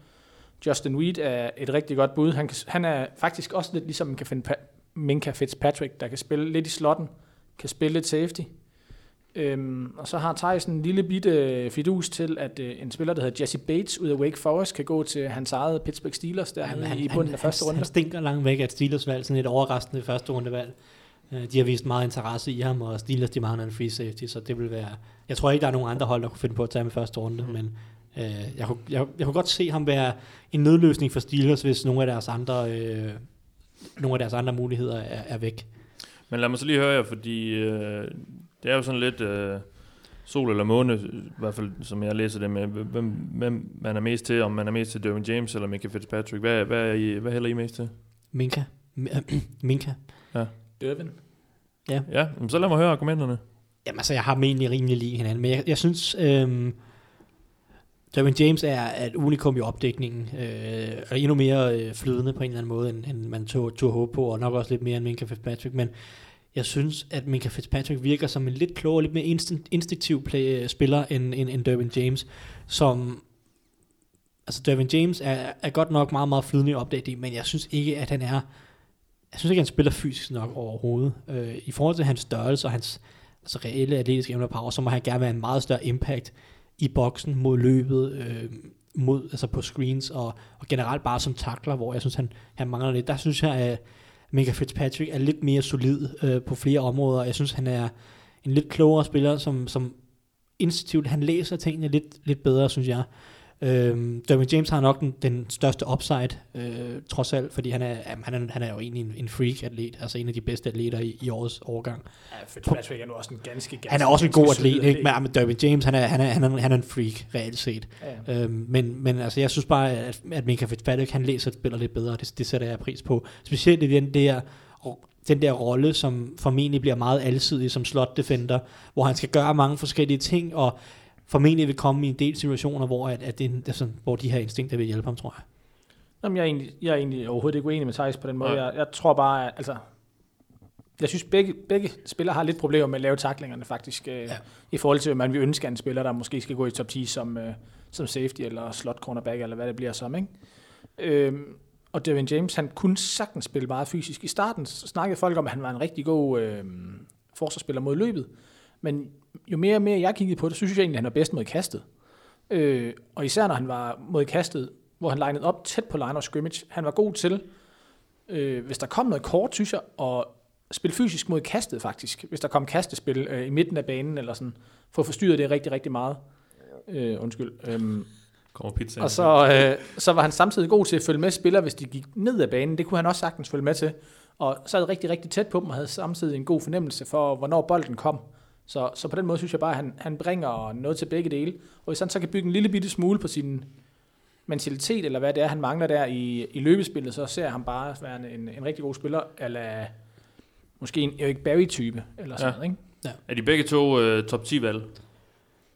Justin Weed er et rigtig godt bud. Han, kan, han er faktisk også lidt ligesom Minka Fin- Minka Fitzpatrick, der kan spille lidt i slotten, kan spille lidt safety. Øhm, og så har Thijs en lille bitte fidus til, at øh, en spiller, der hedder Jesse Bates ud af Wake Forest, kan gå til hans eget Pittsburgh Steelers, der Jamen, han, i bunden af første han, runde. Han stinker langt væk af et Steelers-valg, sådan et overraskende første rundevalg. Øh, De har vist meget interesse i ham, og Steelers de mangler en free safety, så det vil være... Jeg tror ikke, der er nogen andre hold, der kunne finde på at tage i første runde, Mhm. men øh, jeg, kunne, jeg, jeg kunne godt se ham være en nødløsning for Steelers, hvis nogle af deres andre, øh, nogle af deres andre muligheder er, er væk. Men lad mig så lige høre jer, fordi øh, det er jo sådan lidt øh, sol eller måne, i hvert fald som jeg læser det med, hvem, hvem man er mest til, om man er mest til Derwin James eller Minka Fitzpatrick. Hvad, hvad, er I, hvad hælder I mest til? Minka. Minka. Dervin. Ja, men så lad mig høre argumenterne. Jamen altså, jeg har dem egentlig rimelig lige hinanden, men jeg, jeg synes, øhm, Derwin James er, et unikum i opdækningen, øh, og endnu mere øh, flydende på en eller anden måde, end, end man tog, tog håb på, og nok også lidt mere end Minka Fitzpatrick, men jeg synes, at Minka Fitzpatrick virker som en lidt klogere, lidt mere instinkt, instinktiv play, øh, spiller end, end, end Derwin James, som altså Derwin James er, er godt nok meget, meget flydende i opdækning, men jeg synes ikke, at han er jeg synes ikke, han spiller fysisk nok overhovedet. Øh, I forhold til hans størrelse og hans altså reelle atletiske evner og power, så må han gerne være en meget større impact i boksen mod løbet, øh, mod, altså på screens og, og generelt bare som takler, hvor jeg synes, han, han mangler lidt. Der synes jeg, at Mika Fitzpatrick er lidt mere solid øh, på flere områder. Jeg synes, han er en lidt klogere spiller, som, som instinktivt, han læser tingene lidt, lidt bedre, synes jeg. Øhm, Derwin James har nok den, den største upside, øh, trods alt, fordi han er, jamen, han er, han er jo egentlig en, en freak-atlet, altså en af de bedste atleter i, i årets årgang. Ja, Fitzpatrick er nu også en ganske, ganske Han er også en god solid atlet, ikke? Men, men Derwin James, han er, han, er, han, er, han er en freak, reelt set. Ja, ja. Øhm, men, men altså, jeg synes bare, at, at Minka Fitzpatrick, han læser spiller lidt bedre, det, det sætter jeg pris på. Specielt i den der, den der rolle, som formentlig bliver meget alsidig som slot defender, hvor han skal gøre mange forskellige ting, og formentlig vil komme i en del situationer, hvor, at, at det, altså, hvor de her instinkter vil hjælpe ham, tror jeg. Jamen, jeg, er egentlig, jeg er egentlig overhovedet ikke uenig med Thijs på den måde. Nej. Jeg, jeg tror bare, at, altså, jeg synes, begge, begge spillere har lidt problemer med at lave taklingerne faktisk, øh, ja. i forhold til, at man vil ønske, at en spiller, der måske skal gå i top 10 som, øh, som safety eller slot cornerback, eller hvad det bliver som, ikke? Øhm, og Devin James, han kunne sagtens spille meget fysisk. I starten snakkede folk om, at han var en rigtig god øh, forsvarsspiller mod løbet. Men jo mere og mere jeg kiggede på det, så synes jeg egentlig, at han var bedst mod kastet. Øh, og især når han var mod kastet, hvor han linede op tæt på line of scrimmage. Han var god til, øh, hvis der kom noget kort, synes jeg, at spille fysisk mod kastet faktisk. Hvis der kom kastespil øh, i midten af banen, eller sådan, for at forstyrre det rigtig, rigtig meget. Øh, undskyld. Øhm, Kommer pizza. og så, øh, så var han samtidig god til at følge med spillere, hvis de gik ned ad banen. Det kunne han også sagtens følge med til. Og sad rigtig, rigtig tæt på dem, og havde samtidig en god fornemmelse for, hvornår bolden kom. Så, så på den måde synes jeg bare, at han, han bringer noget til begge dele. Og hvis han så kan bygge en lille bitte smule på sin mentalitet, eller hvad det er, han mangler der i, i løbespillet, så ser jeg ham bare være en, en rigtig god spiller, eller måske en Erik Barry-type, eller sådan Ja. noget, ikke? Er de begge to øh, top 10 valg?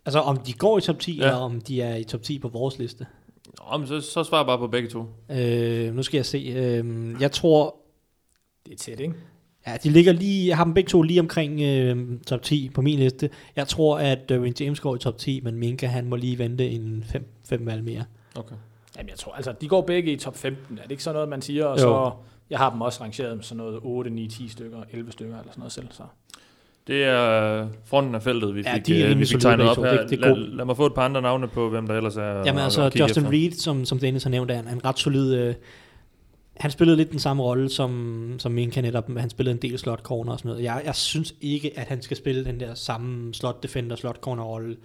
Altså om de går i top 10, Ja. ja. eller om de er i top 10 på vores liste. Nå, men så, så svarer jeg bare på begge to. Øh, nu skal jeg se. Øh, jeg tror, Det er tæt, ikke? Ja, de ligger lige, jeg har dem begge to lige omkring øh, top 10 på min liste. Jeg tror, at Derwin James går i top 10, men Minka han må lige vente en 5 valg mere. Okay. Jamen, jeg tror, altså, de går begge i top 15. Er det ikke sådan noget, man siger? Og Jo. så, jeg har dem også rangeret med sådan noget 8, 9, 10 stykker, 11 stykker, eller sådan noget selv. Så. Det er fronten af feltet, vi Ja, fik, de er ja, vi fik tegnet op her. Det- det er lad, lad mig få et par andre navne på, hvem der ellers er Jamen altså, Justin efter. Reed, som, som Dennis har nævnt, er en, en ret solid... Øh, han spillede lidt den samme rolle som, som Minka netop. Han spillede en del slot corner og sådan noget. Jeg, jeg synes ikke, at han skal spille den der samme slot defender, slot corner rolle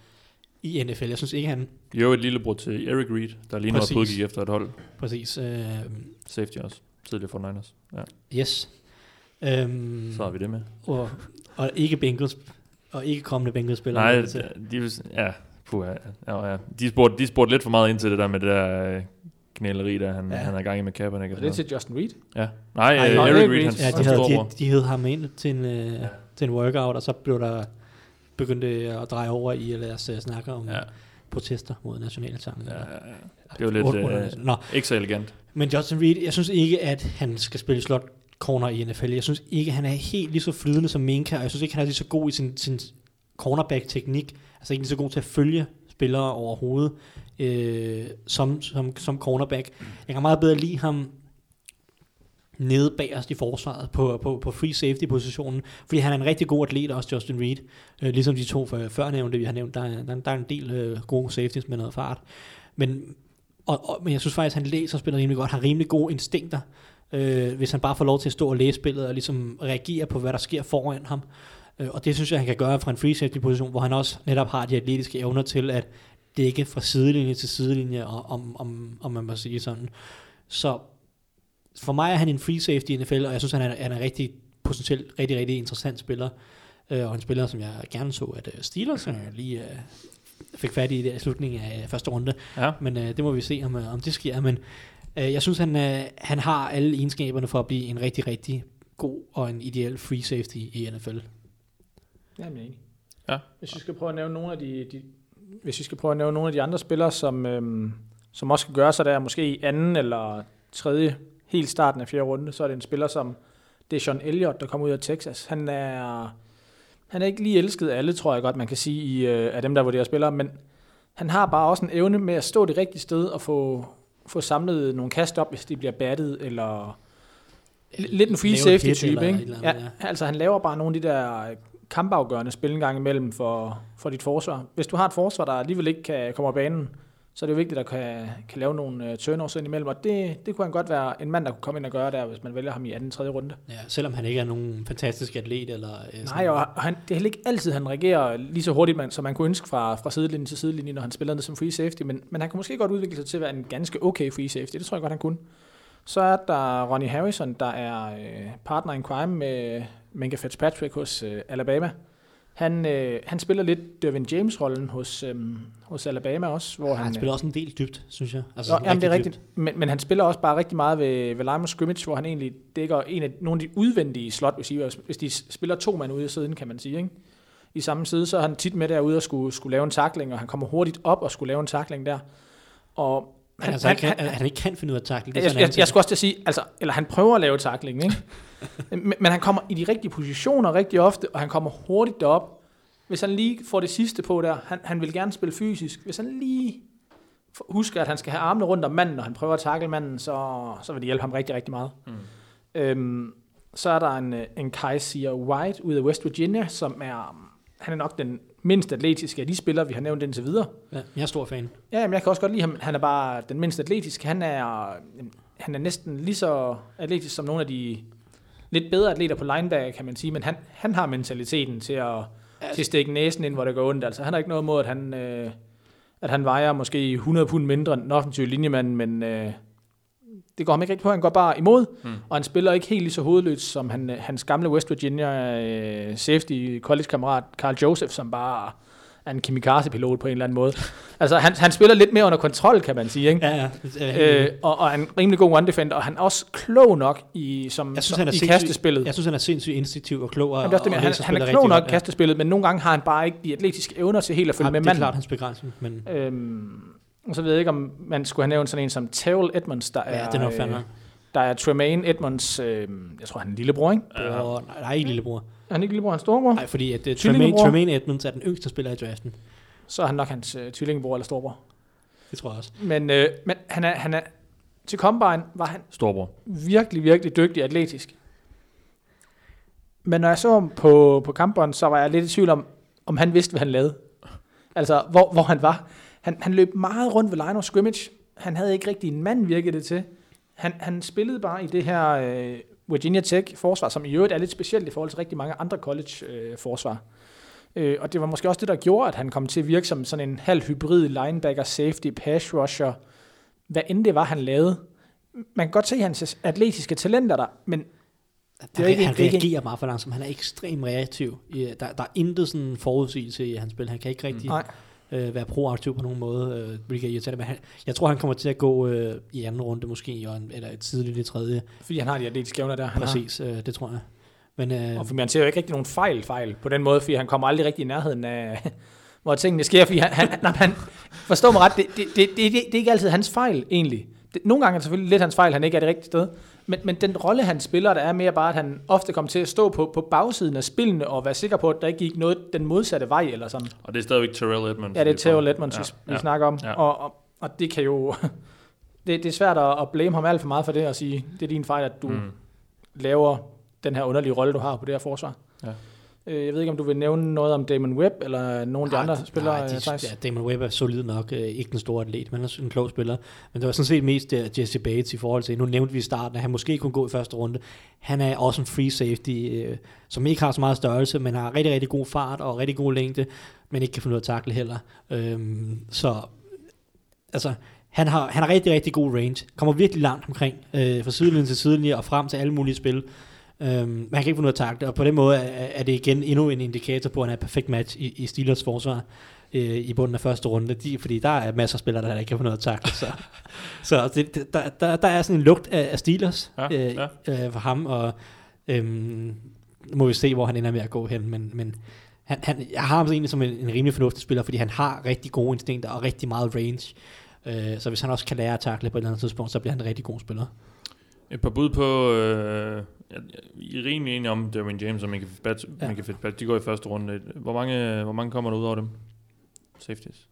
i NFL. Jeg synes ikke, han Jo, et lillebror til Eric Reed, der lige nu udkig efter et hold. præcis... Øh, Safety også. Tidligere for Niners. Ja, yes. Øhm, så har vi det med. og, og ikke Bengals, og ikke kommende Bengals-spillere. Nej, jeg til. de, ja, puh, ja, ja, ja. De, spurgte, de spurgte lidt for meget ind til det der med det der øh, knæleri, der han, Ja. han er i gang i med Kaepernick. Og det er til Justin Reed. Ja. Nej, Ej, øh, Eric Eric Reed, hans, Ja, de, havde, de, de hed ham ind til en, øh, ja. til en workout, og så blev der begyndte det at dreje over i at lade os øh, snakke om Ja. protester mod nationalsangen. Ja, ja, ja. Det var lidt øh, Nå, ikke så elegant. men Justin Reed, jeg synes ikke, at han skal spille slot corner i NFL. Jeg synes ikke, han er helt lige så flydende som Minka, og jeg synes ikke, han er lige så god i sin, sin cornerback-teknik. Altså ikke lige så god til at følge spillere overhovedet øh, som, som, som cornerback. Jeg kan meget bedre lide ham nede bagerst i forsvaret på, på, på free safety-positionen, fordi han er en rigtig god atlet, også Justin Reed. Øh, ligesom de to før, før nævnte, vi har nævnt, der, er- der, er- der er en del øh, gode safeties med noget fart. Men, og, og, men jeg synes faktisk, at han læser spillet rimelig godt, har rimelig gode instinkter, øh, hvis han bare får lov til at stå og læse spillet og ligesom reagere på, hvad der sker foran ham. Øh, og det synes jeg, han kan gøre fra en free safety-position, hvor han også netop har de atletiske evner til at dække fra sidelinje til sidelinje, og, om, om, om man må sige sådan. Så for mig er han en free safety i NFL, og jeg synes, han er, han er en rigtig potentielt rigtig, rigtig interessant spiller. Øh, og en spiller, som jeg gerne så, at øh, Steelers øh, lige øh, fik fat i det i slutningen af første runde. Ja. Men øh, det må vi se, om, om det sker. Men øh, jeg synes, han, øh, han har alle egenskaberne for at blive en rigtig, rigtig god og en ideel free safety i NFL. Jamen, jeg er enig. Ja. Hvis vi skal prøve at nævne nogle af de, de hvis vi skal prøve at nævne nogle af de andre spillere, som, øhm, som også skal gøre sig der, måske i anden eller tredje, helt starten af fjerde runde, så er det en spiller som Deshaun Elliott, der kommer ud af Texas. Han er, han er ikke lige elsket af alle, tror jeg godt, man kan sige, i, øh, af dem, der vurderer spillere, men han har bare også en evne med at stå det rigtige sted og få, få samlet nogle kast op, hvis de bliver battet, eller lidt en free Lave et hit safety type, eller ikke? Ja, altså han laver bare nogle af de der kampafgørende spil en gang imellem for, for dit forsvar. Hvis du har et forsvar, der alligevel ikke kan komme af banen, så er det jo vigtigt, at kan, kan lave nogle uh, turnovers ind imellem, og det, det kunne han godt være en mand, der kunne komme ind og gøre der, hvis man vælger ham i anden, tredje runde. Ja, selvom han ikke er nogen fantastisk atlet. Eller, øh, Nej, og han, det er heller ikke altid, han reagerer lige så hurtigt, man, som man kunne ønske fra, fra sidelinje til sidelinje, når han spiller ned som free safety, men, men han kan måske godt udvikle sig til at være en ganske okay free safety. Det tror jeg godt, han kunne. Så er der Ronnie Harrison, der er øh, partner in crime med Minka Fitzpatrick hos øh, Alabama. Han, øh, han spiller lidt Dervin James-rollen hos, øh, hos Alabama også. Hvor han, han, han spiller også en del dybt, synes jeg. Altså, Nå, jamen, det er dybt. rigtigt. Men, men han spiller også bare rigtig meget ved, ved line scrimmage, hvor han egentlig dækker en af nogle af de udvendige slot receivers. Hvis de spiller to mand ude i siden, kan man sige, ikke? i samme side, så er han tit med derude og skulle, skulle lave en takling, og han kommer hurtigt op og skulle lave en takling der. Og Han, altså, han, han, han, han ikke kan finde ud af at takle. Det jeg, jeg, jeg ting. skulle også til at sige, altså, eller han prøver at lave takling, ikke? Men, men han kommer i de rigtige positioner rigtig ofte, og han kommer hurtigt derop. Hvis han lige får det sidste på der, han, han vil gerne spille fysisk. Hvis han lige husker, at han skal have armene rundt om manden, når han prøver at takle manden, så, så vil det hjælpe ham rigtig, rigtig meget. Mm. Øhm, så er der en, en Kaiser White ud af West Virginia, som er, han er nok den mindst atletiske af de spillere, vi har nævnt indtil videre. Ja, jeg er stor fan. Ja, men jeg kan også godt lide ham. Han er bare den mindst atletiske. Han er, han er næsten lige så atletisk som nogle af de lidt bedre atleter på linebacker, kan man sige. Men han, han har mentaliteten til at, til at stikke næsen ind, hvor det går ondt. Altså, han har ikke noget mod, at han, øh, at han vejer måske 100 pund mindre end den offensive linjemand, men øh, det går ham ikke rigtig på. Han går bare imod, mm. og han spiller ikke helt lige så hovedløst som han, øh, hans gamle West Virginia øh, safety college-kammerat Carl Joseph, som bare er en kamikaze-pilot på en eller anden måde. altså, han, han spiller lidt mere under kontrol, kan man sige, ikke? Ja, ja. Øh, og, og er en rimelig god one-defender, og han er også klog nok i, som, jeg synes, som, han er i kastespillet. Jeg synes, han er sindssygt instinktiv og klog. Og, Jamen, det er også det, og han, han er klog nok i kastespillet, men nogle gange har han bare ikke de atletiske evner til helt at følge Ja, med det er manden. klart hans begrænsning, men Øhm, og så ved jeg ikke, om man skulle have nævnt sådan en som Terrell Edmonds, der ja, er, det er nok fandme. øh, der er Tremaine Edmonds, øh, jeg tror han er en lillebror, ikke? Bror, nej, nej, ikke lillebror. Er han ikke lillebror, han er storebror? Nej, fordi at uh, Tremaine? Tremaine Edmonds er den yngste spiller i draften. Så er han nok hans øh, tvillingebror eller storebror. Det tror jeg også. Men, øh, men han, er, han er, til Combine var han Storbror. virkelig, virkelig dygtig atletisk. Men når jeg så ham på, på kamperen, så var jeg lidt i tvivl om, om han vidste, hvad han lavede. Altså, hvor, hvor han var. Han, han løb meget rundt ved line of scrimmage. Han havde ikke rigtig en mand, virkede det til. Han, han spillede bare i det her øh, Virginia Tech forsvar, som i øvrigt er lidt specielt i forhold til rigtig mange andre college øh, forsvar. Øh, og det var måske også det, der gjorde, at han kom til at virke som sådan en halv hybrid linebacker, safety, pass rusher. Hvad end det var, han lavede. Man kan godt se hans atletiske talenter der, men Det er ikke- han det er ikke- reagerer meget for langsomt. Han er ekstremt reaktiv. Der, der er intet sådan forudsigelse i hans spil. Han kan ikke rigtig nej. Øh, være proaktiv på nogen måde, øh, hvilket er irriterende. Men han, jeg tror, han kommer til at gå øh, i anden runde måske, og en, eller et tidligt i tredje. Fordi han har de atletiske evner der. Han har. Præcis, øh, det tror jeg. Men øh, Og for man ser jo ikke rigtig nogen fejl, fejl på den måde, fordi han kommer aldrig rigtig i nærheden af, hvor tingene sker, fordi han, han, han, han forstår mig ret, det, det, det, det, det, det er ikke altid hans fejl, egentlig. Det, nogle gange er det selvfølgelig lidt hans fejl, han ikke er det rigtige sted, men, men den rolle, han spiller, der er mere bare, at han ofte kommer til at stå på, på bagsiden af spillene, og være sikker på, at der ikke gik noget den modsatte vej, eller sådan. Og det er stadigvæk Terrell Edmonds. Ja, det er får. Letmans, Ja, vi ja. snakker om, Ja. og, og, og det kan jo, det, det er svært at, at blame ham alt for meget for det, og sige, det er din fejl, at du, Mm. laver den her underlige rolle, du har på det her forsvar. Ja. Øh, Jeg ved ikke, om du vil nævne noget om Damon Webb, eller nogle af de andre spillere, Nej, de, Thijs? ja, Damon Webb er solid nok. Øh, ikke den store atlet, men er en klog spiller. Men det var sådan set mest uh, Jesse Bates i forhold til, nu nævnte vi i starten, at han måske kunne gå i første runde. Han er også en free safety, øh, som ikke har så meget størrelse, men har rigtig, rigtig god fart og rigtig god længde, men ikke kan finde ud af at takle heller. Øhm, så altså, han har, han har rigtig, rigtig god range. Kommer virkelig langt omkring, øh, fra sidelinje til sidelinje og frem til alle mulige spil. Øhm, men han kan ikke få noget at takle, og på den måde er, er det igen endnu en indikator på, at han er et perfekt match i, i Steelers forsvar øh, i bunden af første runde, de, fordi der er masser af spillere, der ikke kan få noget at takle. Så, så det, der, der, der er sådan en lugt af, af Steelers Ja, øh, Øh, for ham, og øhm, må vi se, hvor han ender med at gå hen, men, men han, han, jeg har ham egentlig som en, en rimelig fornuftig spiller, fordi han har rigtig gode instinkter og rigtig meget range. Øh, så hvis han også kan lære at takle på et eller andet tidspunkt, så bliver han en rigtig god spiller. Et par bud på... Øh, jeg, I er rimelig enige om Derwin James og Minka Fitzpatrick. Ja. Minka Fitzpatrick. De går i første runde. Hvor mange, hvor mange kommer der ud over dem? Safeties.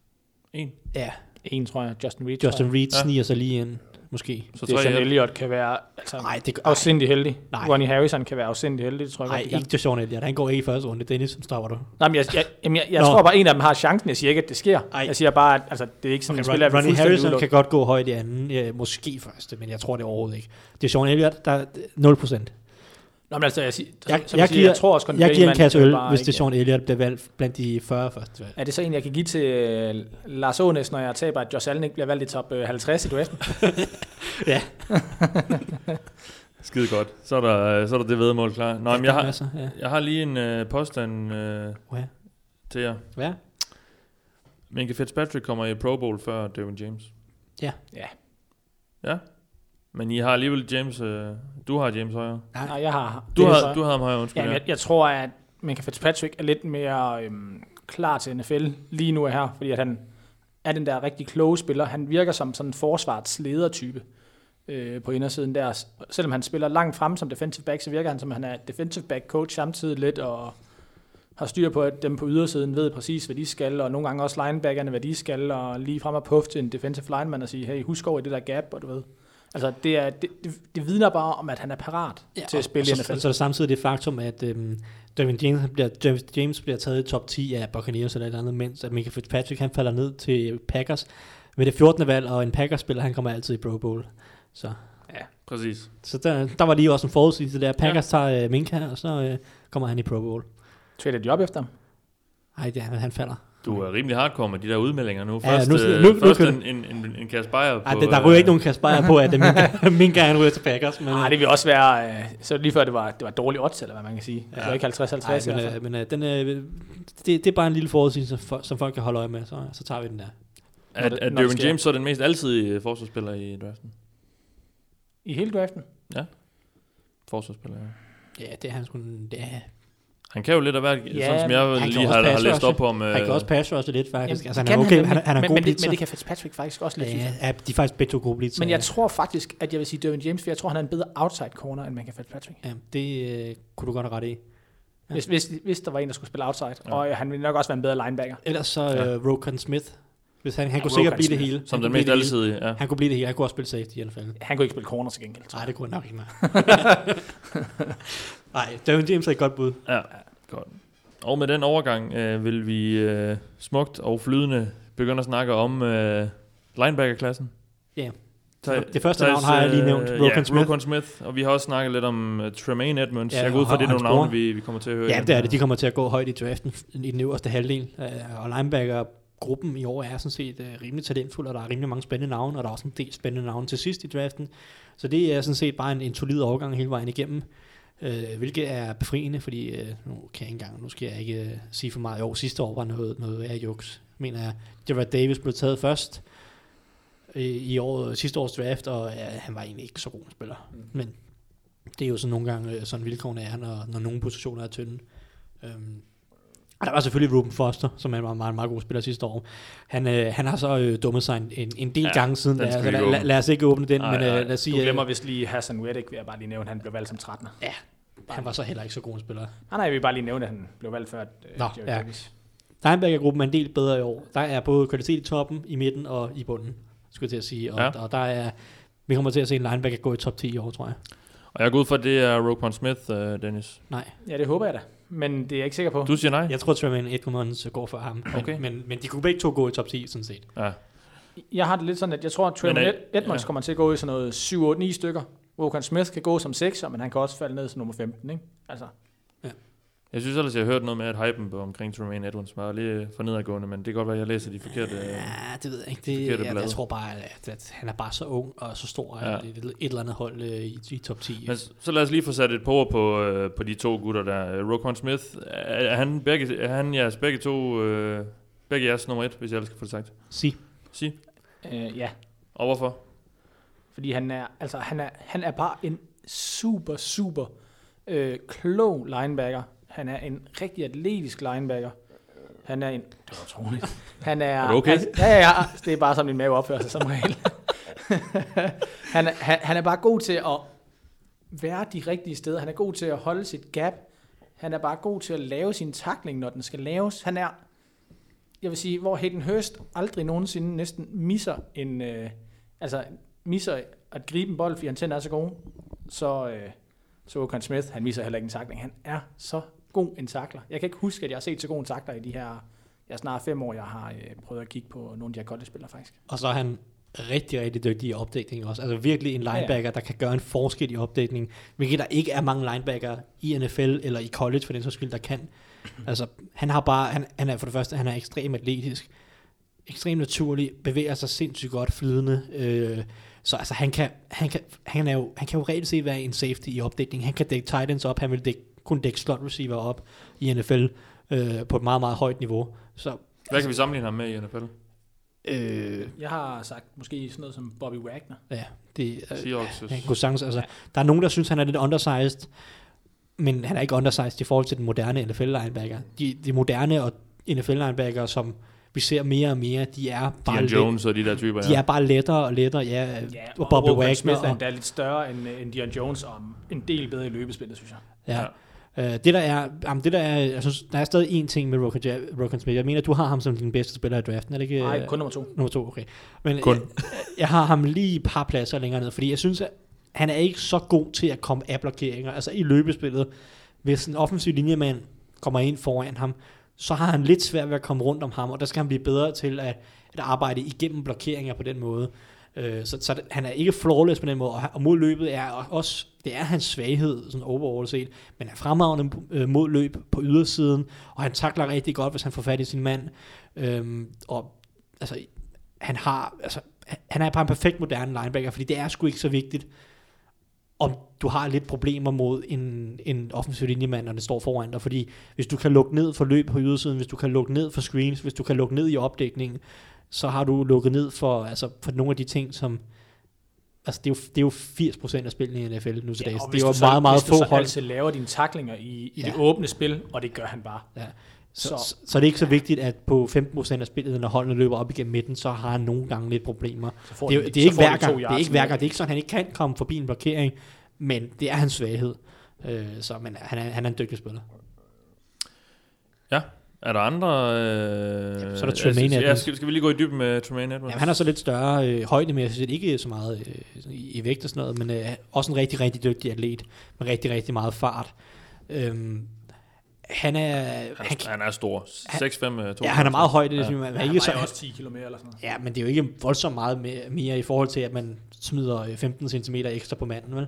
En. Ja, En, tror jeg, Justin Reed. Justin Reed Ja. sniger sig lige ind, måske. Så jeg. Det er tre Sean Elliott kan være altså, Nej, det gør afsindig heldig. Nej. Ronnie Harrison kan være afsindig heldig, det tror jeg Nej, ikke Sean Elliott. Han går ikke i første runde. Dennis, stopper du. Nej, men jeg, jeg, jeg, jeg Nå. tror bare, en af dem har chancen. Jeg siger ikke, at det sker. Ej. Jeg siger bare, at altså, det er ikke sådan, Okay, en spiller, jeg Ronnie Harrison udelukke. kan godt gå højt i anden, ja, måske første, men jeg tror det overhovedet ikke. Det er Sean Elliott, der er 0%. Nå, men altså, jeg, siger, Jeg, som jeg, siger, giver, jeg tror også, jeg giver en kasse øl, hvis det er Sean Elliott bliver valgt blandt de 40 første valg. Er det så en, jeg kan give til øh, Lars Ånes, når jeg taber, at Josh Allen ikke bliver valgt i top øh, 50 i draften? Ja, Skide godt. Så er der, så er der det vedmål klar. Nå, men jeg har, Masser, ja. jeg har lige en øh, påstand øh, Ja. til jer. Ja. Minka Fitzpatrick kommer i Pro Bowl før Derwin James. Ja. Ja. Men I har alligevel James... Øh, du har James højere. Nej, jeg har... Du, er har, du havde ham højere, undskyld. Ja, Ja, jeg, jeg tror, at Minka Fitzpatrick er lidt mere øhm, klar til NFL lige nu og her, fordi at han er den der rigtig kloge spiller. Han virker som sådan en forsvarets ledertype øh, på indersiden der. Selvom han spiller langt frem som defensive back, så virker han som, at han er defensive back coach samtidig lidt, og har styr på, at dem på ydersiden ved præcis, hvad de skal, og nogle gange også linebackerne, hvad de skal, og lige frem og puff til en defensive lineman og sige, hey, husk over i det der gap, og du ved. Altså, det, er, det, det, vidner bare om, at han er parat ja, til at spille i og NFL. så, så er der samtidig det faktum, at øhm, Derwin James bliver, James, James bliver taget i top 10 af Buccaneers eller et eller andet, mens at Minka Fitzpatrick han falder ned til Packers med det 14. valg, og en Packers-spiller, han kommer altid i Pro Bowl. Så, præcis. så der, der var lige også en forudsigelse der. Packers ja. tager øh, Minka, og så øh, kommer han i Pro Bowl. Trader de op efter ham? Nej, det, han, han falder. Du er rimelig hardcore med de der udmeldinger nu. Ja, Først, nu- øh, nu- nu først kører en, en, en, en kasse bajer Ej, på... det, der ryger ikke øh, nogen Kasper på, at det min, min gang ryger til Packers. Men, Nej, det vil også være, øh, så lige før det var, det var dårlig odds, eller hvad man kan sige. Det var ikke 50-50 i Nej, hvert men, øh, men øh, den, øh, det, det er bare en lille forudsigelse, som, som folk kan holde øje med, så, så tager vi den der. Når det Derwin. James så er den mest altid forsvarsspiller i draften. I hele draften. Forsvarsspiller, ja. Ja, det er han sgu... Det er, Han kan jo lidt af hvert, Ja, ja, sådan som jeg han lige har, har læst op om. Øh, han kan også passe også lidt, faktisk. Jamen, altså, han det er kan okay, nemlig. han, han er men, god men, det, blitzer. men det kan Fitzpatrick faktisk også lidt, Ja, ja, de er faktisk begge to gode blitzer. Men jeg tror faktisk, at jeg vil sige Derwin James, for jeg tror, han er en bedre outside corner, end man kan Fitzpatrick. Ja, det øh, kunne du godt have ret i. Ja. Hvis, hvis, hvis der var en, der skulle spille outside. Ja. Og øh, han ville nok også være en bedre linebacker. Ellers så Ja. øh, Rokon Smith. Hvis han, han Ja, kunne sikkert blive det hele. som Han den kunne mest blive det hele. altid, ja. Han kunne blive det hele. Han kunne også spille safety i hvert fald. Han kunne ikke spille corner til gengæld. Nej, det kunne han nok ikke. Nej, Derwin James er et godt bud. Ja, godt. Og med den overgang øh, vil vi øh, smukt og flydende begynde at snakke om øh, linebacker-klassen. Ja. Thaj- Det første Thijs, navn har jeg lige øh, nævnt, ja, Roquan Smith. Roquan Smith. Og vi har også snakket lidt om uh, Tremaine Edmonds. Ja, Ja, jeg går ud fra, det er nogle navne, vi, vi kommer til at høre. Ja, igen. det er det. De kommer til at gå højt i draften i den øverste halvdel. Øh, Og linebacker-gruppen i år er sådan set øh, rimelig talentfuld, og der er rimelig mange spændende navne, og der er også en del spændende navne til sidst i draften. Så det er sådan set bare en, en solid overgang hele vejen igennem. Øh, hvilket er befriende, fordi øh, nu kan jeg ikke engang, nu skal jeg ikke øh, sige for meget. Jo, sidste år var noget, noget af juks. Mener jeg, Gerard Davis blev taget først øh, i år, sidste års draft, og ja, han var egentlig ikke så god en spiller. Mm. Men det er jo sådan nogle gange, øh, sådan vilkårene er, når, når nogle positioner er tynde. Øhm, og der var selvfølgelig Ruben Foster, som er en meget, meget, meget god spiller sidste år. Han, øh, han har så øh, dummet sig en, en, en del ja, Ja, gange siden, den da, skal så vi lad, ikke lad, åbne. lad os ikke åbne den, Nej, men øh, lad os sige, Du glemmer øh, vist lige Hassan Reddick, vil jeg bare lige nævne. Han blev valgt som 13. han var så heller ikke så god en spiller. Nej, nej, jeg vil bare lige nævne, at han blev valgt før øh, Nå, Jerry ja. Davis. Linebacker-gruppen er en del bedre i år. Der er både kvalitet i toppen, i midten og i bunden, skulle jeg til at sige. Og, ja. Ja. og der er, vi kommer til at se en linebacker gå i top 10 i år, tror jeg. Og jeg går ud fra, at det er Roquan Smith, uh, Dennis. Nej, Ja, det håber jeg da. Men det er jeg ikke sikker på. Du siger nej? jeg tror, Tremaine Edmonds går for ham. Okay. Men, men, men de kunne begge to gå i top 10, sådan set. Ja. Jeg har det lidt sådan, at jeg tror, at Trevor Men, øh, Ed- Edmonds ja. kommer til at gå i sådan noget 7-8-9 stykker. Rokan Smith kan gå som 6, men han kan også falde ned som nummer 15, ikke? Altså, Jeg synes ellers, jeg har hørt noget med, at hypen på omkring Tremaine Edmonds var lidt for nedadgående, men det kan godt være, at jeg læser de forkerte... Ja, det ved jeg ikke. Det, jeg, blade. jeg tror bare, at, at han er bare så ung og så stor, Ja. at et, et eller andet hold øh, i, i top 10. men så lad os lige få sat et par ord på, øh, på de to gutter der. Roquan Smith, er, er, han, begge, er han jeres begge to... Øh, begge jeres nummer et, hvis jeg ellers skal få det sagt? Sig. Sig. øh, ja. Og hvorfor? Fordi han er, altså, han er, han er bare en super, super øh, klog linebacker. Han er en rigtig atletisk linebacker. Han er en... Det var utroligt. Han er... Er okay? Altså, ja, ja, ja. Det er bare sådan, min mave opfører sig som regel. han, er, han, han er bare god til at være de rigtige steder. Han er god til at holde sit gap. Han er bare god til at lave sin takling, når den skal laves. Han er, jeg vil sige, hvor Hayden Hurst aldrig nogensinde næsten misser en, øh, altså misser at gribe en bold, fordi han tænder er så god, så, øh, så Okan Smith, han misser heller ikke en takling. Han er så god en takler. Jeg kan ikke huske, at jeg har set så god en takler i de her, jeg snart fem år, jeg har øh, prøvet at kigge på nogle af de her college-spillere faktisk. Og så er han rigtig, rigtig dygtig i opdækning også. Altså virkelig en linebacker, ja, ja. der kan gøre en forskel i opdækning, hvilket der ikke er mange linebacker i NFL eller i college for den så skyld, der kan. Altså, han har bare, han, han er for det første, han er ekstremt atletisk, ekstremt naturlig, bevæger sig sindssygt godt flydende, øh, så altså, han kan, han kan, han er jo, han kan jo reelt set være en safety i opdækning. Han kan dække tight ends op, han vil dække, kun dække slot receiver op i NFL øh, på et meget, meget højt niveau. Så Hvad kan vi sammenligne ham med i NFL? øh, Jeg har sagt måske sådan noget som Bobby Wagner. ja, det, øh. Han kunne sagtens, altså, der er nogen, der synes, han er lidt undersized, men han er ikke undersized i forhold til den moderne NFL-linebacker. De, de moderne og NFL-linebacker, som vi ser mere og mere, de er bare, Dion Jones og de der typer, de er bare lettere og lettere. Ja, Ja, og Bobby Wagner. Smith er lidt større end, end Dion Jones, og en del bedre i løbespillet, synes jeg. ja. Uh, det der er, jamen, det der er, jeg synes, der er stadig en ting med Rokan, Smith. Jeg mener, du har ham som din bedste spiller i draften, er det ikke? Nej, øh, kun nummer to. Nummer to, okay. Men Kun. Jeg, jeg har ham lige et par pladser længere ned, fordi jeg synes, at han er ikke så god til at komme af blokeringer. Altså i løbespillet, hvis en offensiv linjemand kommer ind foran ham, så har han lidt svært ved at komme rundt om ham, og der skal han blive bedre til at, at arbejde igennem blokeringer på den måde. Øh, så, så det- han er ikke flawless på den måde, og, og mod løbet er også, det er hans svaghed, sådan overall set, men er fremragende øh, mod løb på ydersiden, og han takler rigtig godt, hvis han får fat i sin mand. øh, og altså, han har, altså, han er bare en perfekt moderne linebacker, fordi det er sgu ikke så vigtigt, om du har lidt problemer mod en, en offensiv linjemand, når den står foran dig, fordi hvis du kan lukke ned for løb på ydersiden, hvis du kan lukke ned for screens, hvis du kan lukke ned i opdækningen, så har du lukket ned for, altså, for nogle af de ting, som altså det er jo, det er jo 80% af spillene i NFL nu til dags. og det er hvis jo du meget, meget hvis få du så hold. altid laver dine taklinger i, i Ja. det åbne spil, og det gør han bare. Ja. Så, Så- så, så, det er ikke så vigtigt, at på 15% af spillet, når holdene løber op igennem midten, så har han nogle gange lidt problemer. Så Det er, de- det er så ikke hver gang, det er ikke hver gang, det er ikke sådan, at han ikke kan komme forbi en blokering, men det er hans svaghed. Øh, så men han er, han er en dygtig spiller. Ja. Er der andre... Øh, Jamen, så er der Tremaine ja, Edmonds. skal, skal vi lige gå i dybden med Tremaine Edmonds? Jamen, han er så lidt større øh, højdemæssigt, ikke så meget øh, i, vægt og sådan noget, men øh, også en rigtig, rigtig dygtig atlet med rigtig, rigtig meget fart. Øhm, han er... Han, Han, han er stor. 6'5 med 2. ja, han er meget høj, det er, Ja. ja. man er Han ikke så, vejer også 10 km eller sådan noget. Ja, men det er jo ikke voldsomt meget mere, mere i forhold til, at man smider øh, 15 cm ekstra på manden, vel?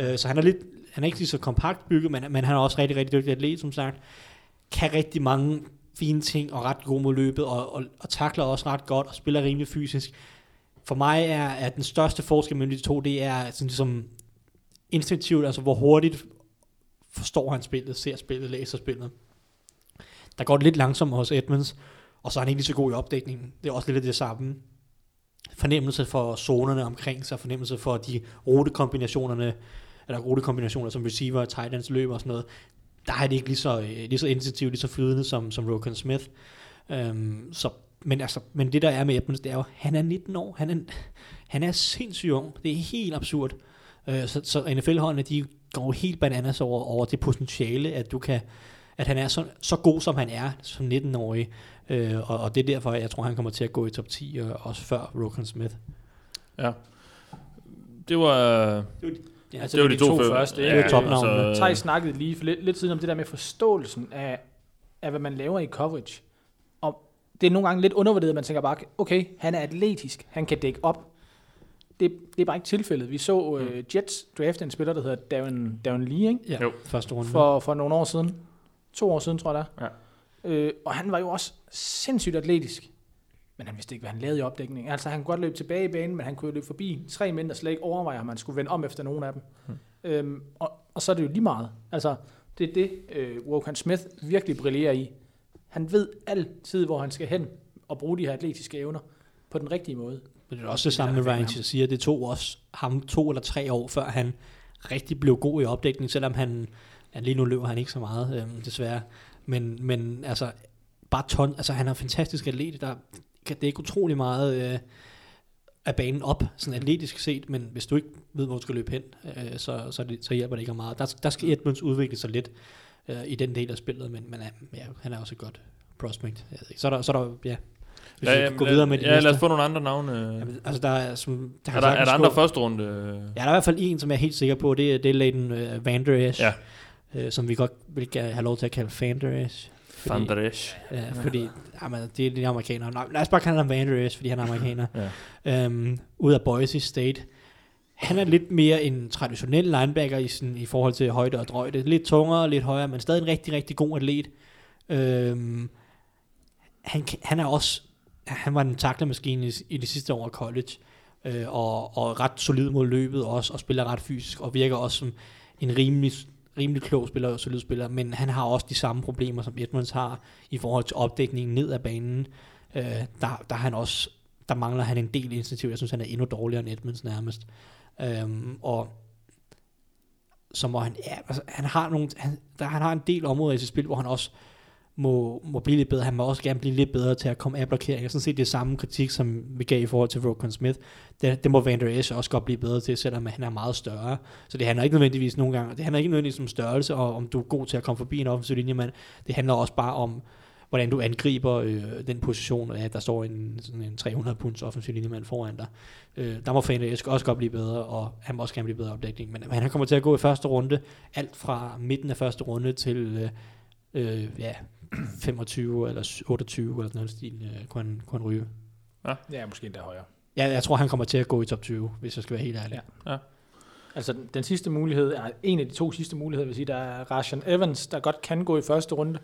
Øh, så han er lidt, han er ikke lige så kompakt bygget, men, men han er også rigtig, rigtig dygtig atlet, som sagt. Kan rigtig mange fine ting og ret god mod løbet, og, og, og takler også ret godt, og spiller rimelig fysisk. For mig er, er den største forskel mellem de to, det er sådan ligesom instinktivt, altså hvor hurtigt forstår han spillet, ser spillet, læser spillet. Der går det lidt langsomt hos Edmonds, og så er han ikke lige så god i opdækningen. Det er også lidt af det samme. Fornemmelse for zonerne omkring sig, fornemmelse for de rutekombinationerne, eller rutekombinationer som receiver, tight ends løber og sådan noget. Der er det ikke lige så, øh, lige så intensivt, lige så flydende som, som Rokan Smith. Um, så, men, altså, men det der er med Edmonds, det er jo, han er 19 år. Han er, han er sindssygt ung. Det er helt absurd. Uh, så, så NFL-holdene, de går helt bananas over, over det potentiale, at du kan at han er så, så god, som han er som 19-årig. Øh, og, og det er derfor, jeg tror, han kommer til at gå i top 10, og også før Rokan Smith. Ja. Det var... Ja, Altså, det var de to, før- første. det ikke? er topnavnene. altså, Thijs snakkede lige for lidt, lidt siden om det der med forståelsen af, af, hvad man laver i coverage. Og det er nogle gange lidt undervurderet, man tænker bare, okay, han er atletisk, han kan dække op. Det, det er bare ikke tilfældet. Vi så uh, Jets draft en spiller, der hedder Darren, Darren Lee, ikke? Ja, Jo. første runde. For, for nogle år siden. To år siden, tror jeg det er. Ja. Øh, og han var jo også sindssygt atletisk. Men han vidste ikke, hvad han lavede i opdækningen. Altså, han kunne godt løbe tilbage i banen, men han kunne jo løbe forbi tre mænd, der slet ikke overvejer, om man skulle vende om efter nogen af dem. Hmm. Øhm, og, og så er det jo lige meget. Altså, det er det, øh, Wokan Smith virkelig brillerer i. Han ved altid, hvor han skal hen og bruge de her atletiske evner på den rigtige måde. Men det er også det samme med Ryan siger, det tog også ham to eller tre år, før han rigtig blev god i opdækning, selvom han, ja, lige nu løber han ikke så meget, øhm, desværre. Men, men altså, bare ton, altså han er en fantastisk atlet, der kan dække utrolig meget øh, af banen op, sådan atletisk set, men hvis du ikke ved, hvor du skal løbe hen, øh, så, så, det, så hjælper det ikke meget. Der, der skal Edmunds udvikle sig lidt øh, i den del af spillet, men, men ja, han er også et godt prospect. Så er der, så er der ja, hvis ja, vi gå videre med de ja, næste. lad os få nogle andre navne. Jamen, altså, der er, som, der er, der, er der andre første runde? Ja, der er i hvert fald en, som jeg er helt sikker på, det, er- det er Leighton uh, Van Der Esch, Ja. øh, som vi godt vil have lov til at kalde Van Esch. Van der Esch. Ja, fordi jamen, det er de amerikanere. Nej, lad os bare kalde ham Van Der Esch, fordi han er amerikaner. Ja. øhm, ud af Boise State. Han er lidt mere en traditionel linebacker i, sådan, i forhold til højde og drøjde. Lidt tungere, lidt højere, men stadig en rigtig, rigtig god atlet. Øhm, han, han er også han var en taklemaskine i, i de sidste år af college, øh, og, og ret solid mod løbet også, og spiller ret fysisk, og virker også som en rimelig, rimelig klog spiller og solid spiller, men han har også de samme problemer, som Edmonds har i forhold til opdækningen ned ad banen. Øh, der, der, han også, der mangler han en del initiativ. Jeg synes, han er endnu dårligere end Edmonds nærmest. Øh, og så må han, ja, altså, han har nogle, han, der, han har en del områder i sit spil, hvor han også må, må blive lidt bedre. Han må også gerne blive lidt bedre til at komme af blokeringer. Sådan set det er samme kritik, som vi gav i forhold til Rokan Smith. Det, det må Van Der Esch også godt blive bedre til, selvom han er meget større. Så det handler ikke nødvendigvis nogle gange, det handler ikke nødvendigvis om størrelse, og om du er god til at komme forbi en offensiv linjemand. det handler også bare om, hvordan du angriber øh, den position, at der står en, sådan en 300 punds offensiv linjemand foran dig. Øh, der må Van Der Esch også godt blive bedre, og han må også gerne blive bedre opdækning. Men, men han kommer til at gå i første runde, alt fra midten af første runde til øh, øh, ja, 25 eller 28 eller sådan noget stil, øh, kunne, han, kunne han ryge. Ja, måske endda højere. Ja, jeg tror, han kommer til at gå i top 20, hvis jeg skal være helt ærlig. Ja. Altså, den- den sidste mulighed, er en af de to sidste muligheder, vil sige, der er Rashan Evans, der godt kan gå i første runde.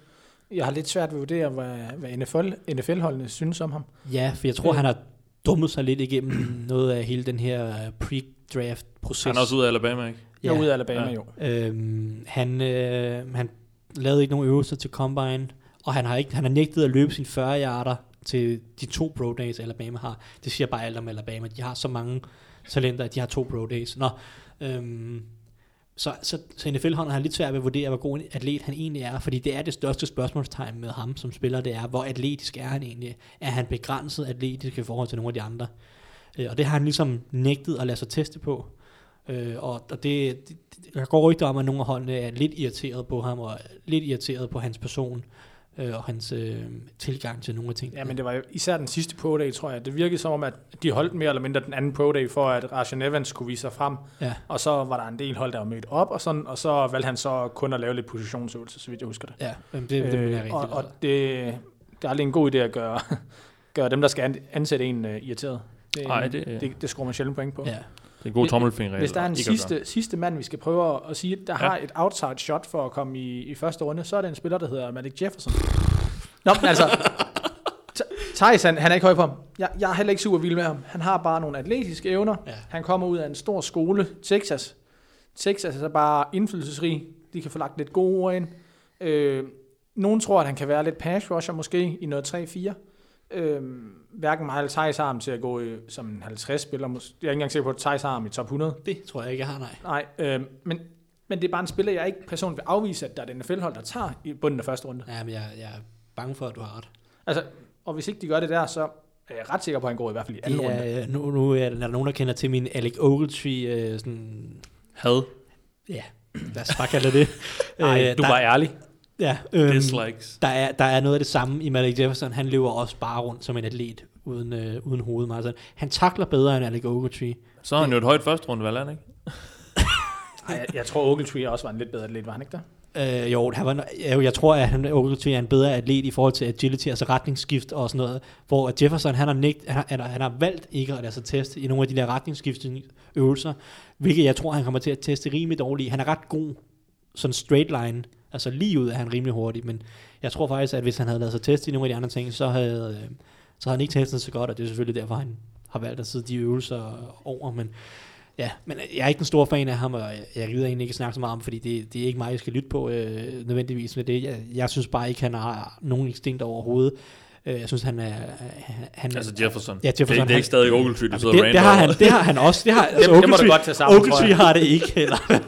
Jeg har lidt svært ved at vurdere, hvad, hvad NFL, NFL-holdene synes om ham. Ja, for jeg tror, Øh. han har dummet sig lidt igennem noget af hele den her øh, pre-draft-proces. Han er også ude af Alabama, ikke? Jeg er ude af Alabama, Ja. jo. Øhm, han, øh, han lavede ikke nogen øvelser til Combine, og han har, ikke, han har nægtet at løbe sine 40 yarder til de to pro days, Alabama har. Det siger bare alt om Alabama. De har så mange talenter, at de har to pro days. Nå, øhm, så, så, så NFL-hånden har lidt svært ved at vurdere, hvor god en atlet han egentlig er, fordi det er det største spørgsmålstegn med ham som spiller, det er, hvor atletisk er han egentlig? Er han begrænset atletisk i forhold til nogle af de andre? Øh, og det har han ligesom nægtet at lade sig teste på. Øh, og og det, det, det, der går rygter om, at nogle af holdene er lidt irriteret på ham, og lidt irriteret på hans person, øh, og hans øh, tilgang til nogle af tingene. Ja, men det var jo især den sidste pro day, tror jeg. Det virkede som om, at de holdt mere eller mindre den anden pro day, for at Rashan Evans kunne vise sig frem. ja. Og så var der en del hold, der var mødt op, og, sådan, og så valgte han så kun at lave lidt positionsøvelser, så vidt jeg husker det. Ja, det, det øh, mener jeg rigtig og, og det, det er aldrig en god idé at gøre, gøre dem, der skal an- ansætte en uh, irriteret. Det, Ej, det- det, det, det skruer man sjældent point på. Ja. Det en god tommelfingerregel. Hvis der er en sidste, sidste mand, vi skal prøve at sige, der Ja. har et outside shot for at komme i, i første runde, så er det en spiller, der hedder Malik Jefferson. Nå, men altså, Thijs, han, han er ikke høj på ham. Jeg, jeg er heller ikke super vild med ham. Han har bare nogle atletiske evner. Ja. Han kommer ud af en stor skole, Texas. Texas er så bare indflydelsesrig. De kan få lagt lidt gode ord ind. Øh, nogen tror, at han kan være lidt pass rusher måske i noget 3-4. Øh, hverken mig eller Thijs har ham til at gå i, som en 50-spiller. Mås- Jeg er ikke engang sikker på, at Thijs har ham i top 100. Det tror jeg ikke, jeg har, nej. Nej, øh, men, men det er bare en spiller, jeg ikke personligt vil afvise, at der er et NFL-hold, der tager i bunden af første runde. Ja, men jeg, jeg er bange for, at du har ret. Altså, og hvis ikke de gør det der, så er jeg ret sikker på, at han går i hvert fald i anden Det runde. er, nu, nu er der nogen, der kender til min Alec Ogletree, øh, sådan, Had. ja, lad os bare kalde det det. Nej, Øh, du der, var ærlig. Ja, øhm, Dislikes. der, er, der er noget af det samme i Malik Jefferson. Han løber også bare rundt som en atlet, uden, øh, uden hoved. Meget sådan. Han takler bedre end Alec Ogletree. Så har han jo et højt første runde, valg, er ikke? Ej, jeg, jeg tror, Ogletree også var en lidt bedre atlet, var han ikke der? Øh, jo, han var, jo, jeg tror, at han Ogletree er en bedre atlet i forhold til agility, altså retningsskift og sådan noget, hvor Jefferson, han har, nægt, han, har, han, har, han har valgt ikke at lade sig teste i nogle af de der retningsskiftøvelser, hvilket jeg tror, han kommer til at teste rimelig dårligt. Han er ret god, sådan straight line, altså lige ud er han rimelig hurtig, men jeg tror faktisk, at hvis han havde lavet sig teste i nogle af de andre ting, så havde, øh, så havde han ikke testet så godt, og det er selvfølgelig derfor, han har valgt at sidde de øvelser over, men Ja, men jeg er ikke en stor fan af ham, og jeg- jeg gider egentlig ikke snakke så meget om, fordi det, det er ikke mig, jeg skal lytte på øh, nødvendigvis med det. Jeg, jeg synes bare ikke, han har nogen instinkt overhovedet. Øh, jeg synes, han er... Han, Altså Jefferson. Ja, Jefferson, Det, det er ikke stadig Ogletree, du Jamen, sidder det, det, har han, det har han også. Det har, altså, det må du godt tage sammen, Ogletree har det ikke heller.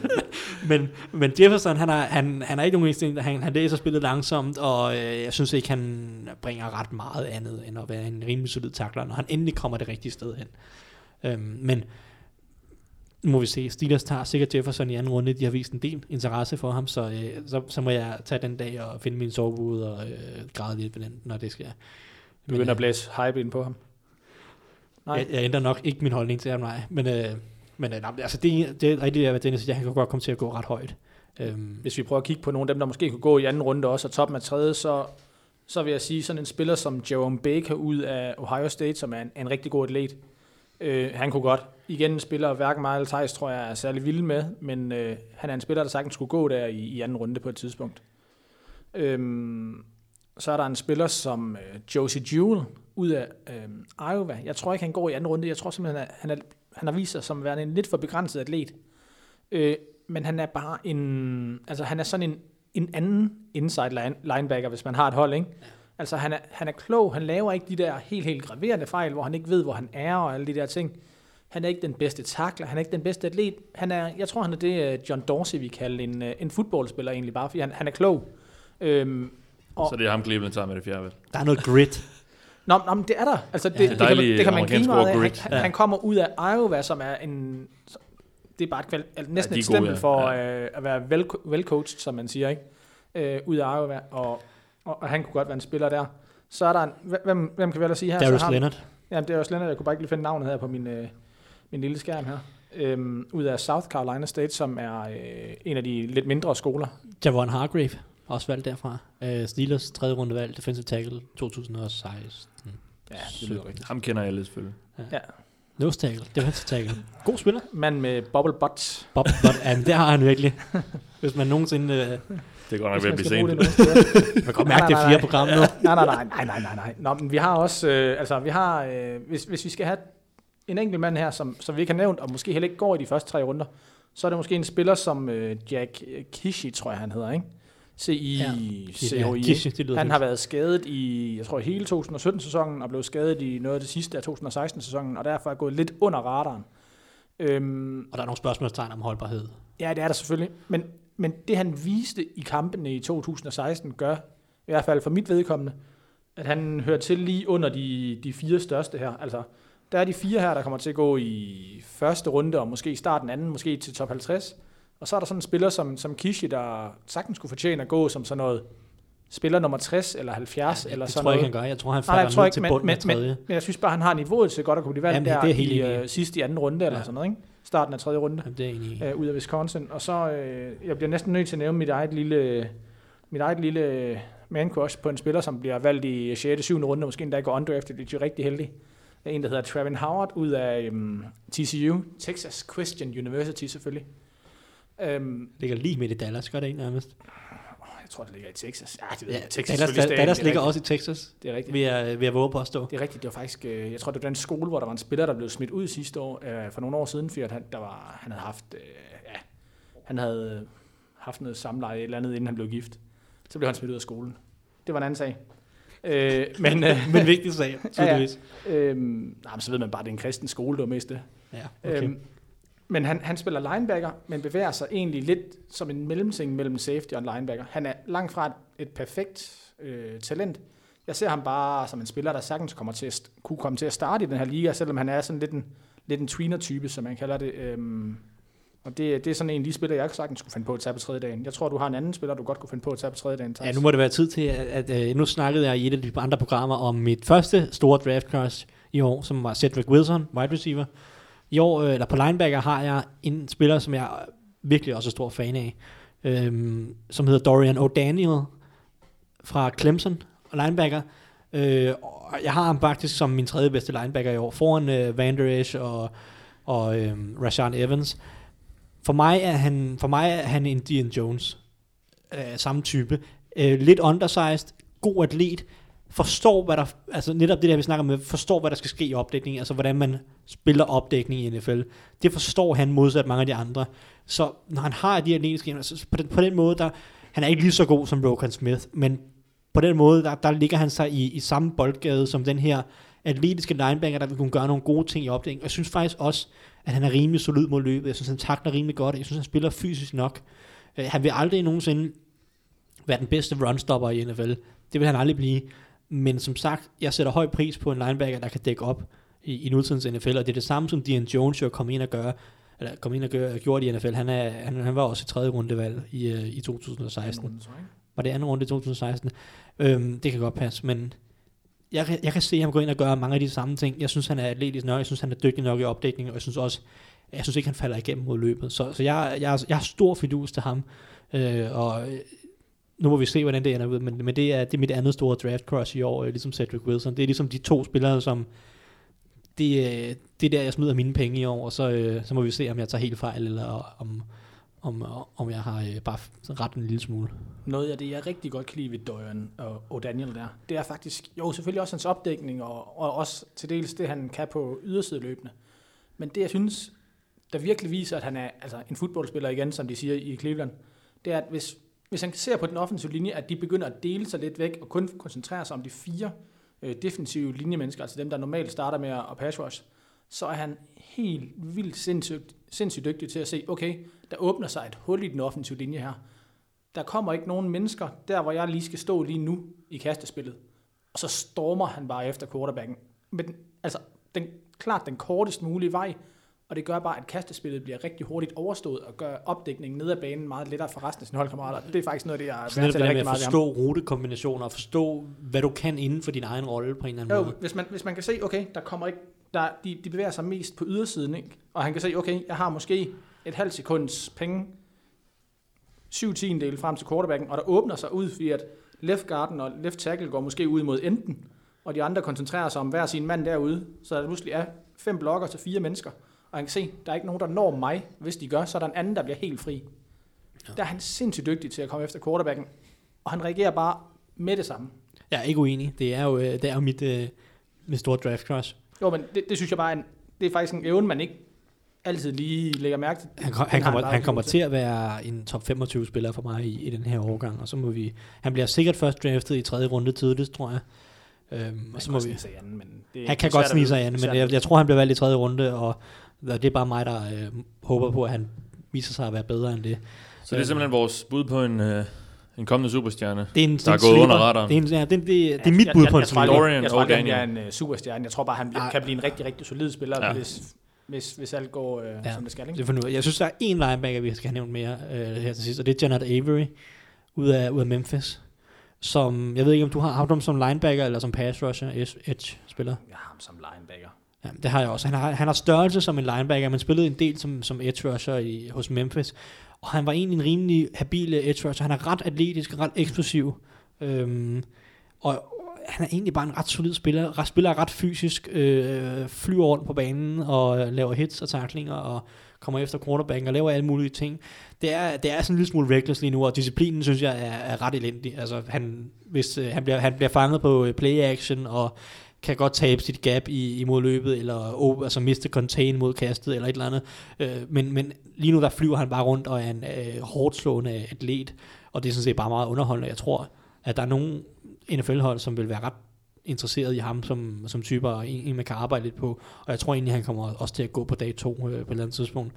men, men Jefferson, han har, han, han har ikke nogen instinkt. Han, han læser spillet langsomt, og øh, jeg synes ikke, han bringer ret meget andet, end at være en rimelig solid takler, når han endelig kommer det rigtige sted hen. Øhm, men nu må vi se. Steelers tager sikkert Jefferson i anden runde. De har vist en del interesse for ham, så, øh, så, så må jeg tage den dag og finde min sovepude og øh, græde lidt ved den, når det sker. Du begynder at blæse hype ind på ham. Nej. Jeg, jeg ændrer nok ikke min holdning til ham, nej. Men, øh, men øh, nej, altså det, det er rigtigt, hvad Dennis siger. Han kan godt komme til at gå ret højt. Øhm, Hvis vi prøver at kigge på nogle af dem, der måske kunne gå i anden runde også, og toppen af tredje, så, så vil jeg sige sådan en spiller som Jerome Baker ud af Ohio State, som er en, en rigtig god atlet. Øh, han kunne godt. Igen en spiller, hverken mig eller Thijs, tror jeg er særlig vild med, men øh, han er en spiller, der sagtens skulle gå der i, i anden runde på et tidspunkt. Øhm, så er der en spiller som øh, Josie Jewell ud af øh, Iowa. Jeg tror ikke, han går i anden runde. Jeg tror simpelthen, at han, er, han har vist sig som værende en lidt for begrænset atlet. Øh, men han er bare en... Altså, han er sådan en, en anden inside line, linebacker, hvis man har et hold, ikke? Ja. Altså, han er, han er klog. Han laver ikke de der helt, helt graverende fejl, hvor han ikke ved, hvor han er og alle de der ting. Han er ikke den bedste takler. Han er ikke den bedste atlet. Han er, jeg tror, han er det, øh, John Dorsey, vi kalder en, øh, en fodboldspiller egentlig, bare fordi han, han er klog. Øhm, og, Så det er ham, Cleveland tager med det fjerde, vel? der er noget grit. Nå, nå, men det er der. Altså, det, Ja, ja, det det, det, kan man, det kan man grine meget af. Han, grit. han, Ja. han kommer ud af Iowa, som er en... Det er bare et, kval, altså, næsten de et gode, stempel ja. for Ja. øh, at være vel, velcoached, som man siger, ikke? Øh, ud af Iowa, og, og, og, han kunne godt være en spiller der. Så er der en... Hvem, hvem kan vi ellers sige her? Darius Leonard. Jamen, det er også Leonard. Jeg kunne bare ikke lige finde navnet her på min, øh, min lille skærm her. Øhm, ud af South Carolina State, som er øh, en af de lidt mindre skoler. Javon Hargrave, også valgt derfra. Uh, Steelers tredje runde valg, defensive tackle 2016. Ja, det lyder rigtigt. Ham kender alle selvfølgelig. Ja. Nose tackle, defensive tackle. God spiller. Mand med bubble butts. Bob, Bob, ja, det har han virkelig. Hvis man nogensinde... Øh, Det går nok ved at blive sent. man kan godt mærke, det er fire program nu. nej, nej, nej, nej, nej, nej, nej. Nå, men vi har også, øh, altså vi har, øh, hvis, hvis vi skal have en enkelt mand her, som, som vi ikke har nævnt, og måske heller ikke går i de første tre runder, så er det måske en spiller som øh, Jack Kishi, tror jeg han hedder, ikke? C-I, Ja. Kishi, det lyder Han har været skadet i, jeg tror, hele 2017-sæsonen, og blev skadet i noget af det sidste af 2016-sæsonen, og derfor er gået lidt under radaren. Øhm, Og der er nogle spørgsmålstegn om holdbarhed. Ja, det er der selvfølgelig. Men, men det han viste i kampene i 2016 gør, i hvert fald for mit vedkommende, at han hører til lige under de, de fire største her. Altså, der er de fire her, der kommer til at gå i første runde, og måske i starten anden, måske til top 50. Og så er der sådan en spiller som, som Kishi, der sagtens skulle fortjene at gå som sådan noget spiller nummer 60 eller 70 Ja, eller det sådan tror jeg noget. ikke, han gør. Jeg tror, han Nej, jeg falder tror ned ikke, til men, bunden men, men, tredje. men jeg synes bare, han har niveauet til godt at kunne blive valgt Jamen, det- der det er helt i øh, sidste i anden runde eller Ja. sådan noget, ikke? Starten af tredje runde Jamen, det er øh, ud af Wisconsin. Og så, øh, jeg bliver næsten nødt til at nævne mit eget lille, mit eget lille man crush på en spiller, som bliver valgt i 6. 7. runde, måske endda går undrafted, det er jo rigtig heldig. Er en, der hedder Travin Howard ud af øhm, TCU, Texas Christian University selvfølgelig. Øhm, ligger lige midt i Dallas, gør det ikke nærmest. jeg tror, det ligger i Texas. Ja, det ved Ja, jeg. Texas, Dallas, Dallas, er ligger rigtigt. også i Texas, Det er rigtigt. vil jeg, vil jeg våge på at stå. Det er rigtigt, det var faktisk, øh, jeg tror, det var den skole, hvor der var en spiller, der blev smidt ud sidste år, øh, for nogle år siden, fordi han, der var, han havde haft, øh, ja, han havde haft noget samleje eller andet, inden han blev gift. Så blev han smidt ud af skolen. Det var en anden sag. Øh, men, øh, Men vigtig sag, tydeligvis. øh, nej, men så ved man bare, at det er en kristen skole, det var mest det. Ja, okay. Øhm, men han, han spiller linebacker, men bevæger sig egentlig lidt som en mellemting mellem safety og linebacker. Han er langt fra et, et perfekt øh, talent. Jeg ser ham bare som en spiller, der sagtens kommer til at, kunne komme til at starte i den her liga, selvom han er sådan lidt en, lidt en tweener-type, som man kalder det. Øhm, og det, det er sådan en af de spillere, jeg sagtens kunne finde på at tage på tredje dagen. Jeg tror, du har en anden spiller, du godt kunne finde på at tage på tredje dagen. Ja, nu må det være tid til, at, at at nu snakkede jeg i et af de andre programmer om mit første store draft crush i år, som var Cedric Wilson, wide receiver. I år, øh, eller på linebacker, har jeg en spiller, som jeg virkelig også er stor fan af, øhm, som hedder Dorian O'Daniel fra Clemson, linebacker. Øh, og jeg har ham faktisk som min tredje bedste linebacker i år, foran øh, Van Der Esch og, og øh, Rashawn Evans. For mig er han, for mig er han Indian Jones øh, samme type. Øh, lidt undersized, god atlet, forstår, hvad der, altså netop det der, vi snakker med, forstår, hvad der skal ske i opdækning, altså hvordan man spiller opdækning i NFL. Det forstår han modsat mange af de andre. Så når han har de atletiske evner, så på den, på den måde, der, han er ikke lige så god som Rokan Smith, men på den måde, der, der ligger han sig i, i samme boldgade som den her atletiske linebacker, der vil kunne gøre nogle gode ting i opdækning. Og jeg synes faktisk også, at han er rimelig solid mod løbet. Jeg synes, han takler rimelig godt. Jeg synes, han spiller fysisk nok. Øh, han vil aldrig nogensinde være den bedste runstopper i NFL. Det vil han aldrig blive. Men som sagt, jeg sætter høj pris på en linebacker, der kan dække op i, i nutidens NFL, og det er det samme, som Dion Jones jo kom ind og gøre, eller kom ind og gøre, gjorde i NFL. Han, er, han, han var også i tredje rundevalg i, øh, i 2016. Var det anden runde i 2016? Øhm, det kan godt passe, men jeg, jeg kan se ham gå ind og gøre mange af de samme ting. Jeg synes, han er atletisk nok, jeg synes, han er dygtig nok i opdækning, og jeg synes også, jeg synes ikke, han falder igennem mod løbet. Så, så jeg, jeg, jeg har stor fidus til ham, øh, og øh, nu må vi se, hvordan det ender ud, men, men det, er, det er mit andet store draft crush i år, øh, ligesom Cedric Wilson. Det er ligesom de to spillere, som det, øh, det er der, jeg smider mine penge i år, og så, øh, så må vi se, om jeg tager helt fejl, eller om, om, øh, om jeg har øh, bare ret en lille smule. Noget af det, jeg rigtig godt kan lide ved Dorian og, og Daniel der, det er faktisk, jo selvfølgelig også hans opdækning, og, og også til dels det, han kan på ydersideløbende. Men det, jeg synes, der virkelig viser, at han er altså, en fodboldspiller igen, som de siger i Cleveland, det er, at hvis, hvis han ser på den offensive linje, at de begynder at dele sig lidt væk, og kun koncentrere sig om de fire øh, defensive linjemennesker, altså dem, der normalt starter med at pass rush, så er han helt vildt sindssygt, sindssygt dygtig til at se, okay, der åbner sig et hul i den offensive linje her. Der kommer ikke nogen mennesker, der hvor jeg lige skal stå lige nu i kastespillet. Og så stormer han bare efter quarterbacken. Men altså, den, klart den kortest mulige vej, og det gør bare, at kastespillet bliver rigtig hurtigt overstået, og gør opdækningen ned ad banen meget lettere for resten af sine holdkammerater. Det er faktisk noget det, jeg Så det der med rigtig at meget ved ham. forstå rutekombinationer, og forstå, hvad du kan inden for din egen rolle på en eller anden Jo, måde. hvis man, hvis man kan se, okay, der kommer ikke, der, de, de bevæger sig mest på ydersiden, ikke? og han kan se, okay, jeg har måske et halvt sekunds penge, syv tiendel frem til quarterbacken, og der åbner sig ud, fordi at left guarden og left tackle går måske ud mod enten, og de andre koncentrerer sig om hver sin mand derude, så der pludselig er fem blokker til fire mennesker, og han kan se, der er ikke nogen, der når mig. Hvis de gør, så er der en anden, der bliver helt fri. Ja. Der er han sindssygt dygtig til at komme efter quarterbacken, og han reagerer bare med det samme. Jeg er ikke uenig. Det er jo, øh, det er jo mit, øh, mit store draft crush. Jo, men det, det synes jeg bare en, det er faktisk en evne, man ikke altid lige lægger mærke til. Han, kom, han, kommer, han kommer til at være en top 25 spiller for mig i, i den her årgang, og så må vi... Han bliver sikkert først draftet i tredje runde tidligst, tror jeg. Øhm, og så må vi, Sig anden, men det han kan godt snige sig an, men jeg, jeg tror, han bliver valgt i tredje runde, og og det er bare mig, der øh, håber på, at han viser sig at være bedre end det. Så det er simpelthen vores bud på en, øh, en kommende superstjerne. Det er en, Der det er er gået under radaren. Det er, en, ja, det, det, det er Jeg- mit jeg- bud jeg- på en sleeper. Dorian Jeg tror aldrig, han bliver en uh, superstjerne. Jeg tror bare, han bliver, Nej. kan blive en rigtig, rigtig solid spiller, Ja. hvis, hvis, hvis alt går, uh, Ja. som det skal. Ikke? Det ud af. Jeg synes, der er en linebacker, vi skal have nævnt mere øh, her til sidst, og det er Janet Avery ud af, ud af Memphis. Som, jeg ved ikke, om du har haft ham som linebacker eller som pass rusher, edge-spiller. Jeg har ham som linebacker. Ja, det har jeg også. Han har, han har størrelse som en linebacker, men spillede en del som, som edge rusher i, hos Memphis. Og han var egentlig en rimelig habil øh, edge rusher. Han er ret atletisk, ret eksplosiv. Øhm, og han er egentlig bare en ret solid spiller. Ret, spiller ret fysisk, øh, flyver rundt på banen og laver hits og taklinger og kommer efter quarterbacken og laver alle mulige ting. Det er, det er sådan en lille smule reckless lige nu, og disciplinen synes jeg er, er ret elendig. Altså, han, hvis, øh, han, bliver, han bliver fanget på øh, play action og kan godt tabe sit gap i, imod løbet, eller oh, altså miste contain mod kastet, eller et eller andet. Øh, men, men lige nu der flyver han bare rundt og er en øh, hårdt slående atlet, og det er sådan set bare meget underholdende. Jeg tror, at der er nogle NFL-hold, som vil være ret interesseret i ham som, som type, og en, en, man kan arbejde lidt på. Og jeg tror egentlig, han kommer også til at gå på dag to øh, på et eller andet tidspunkt.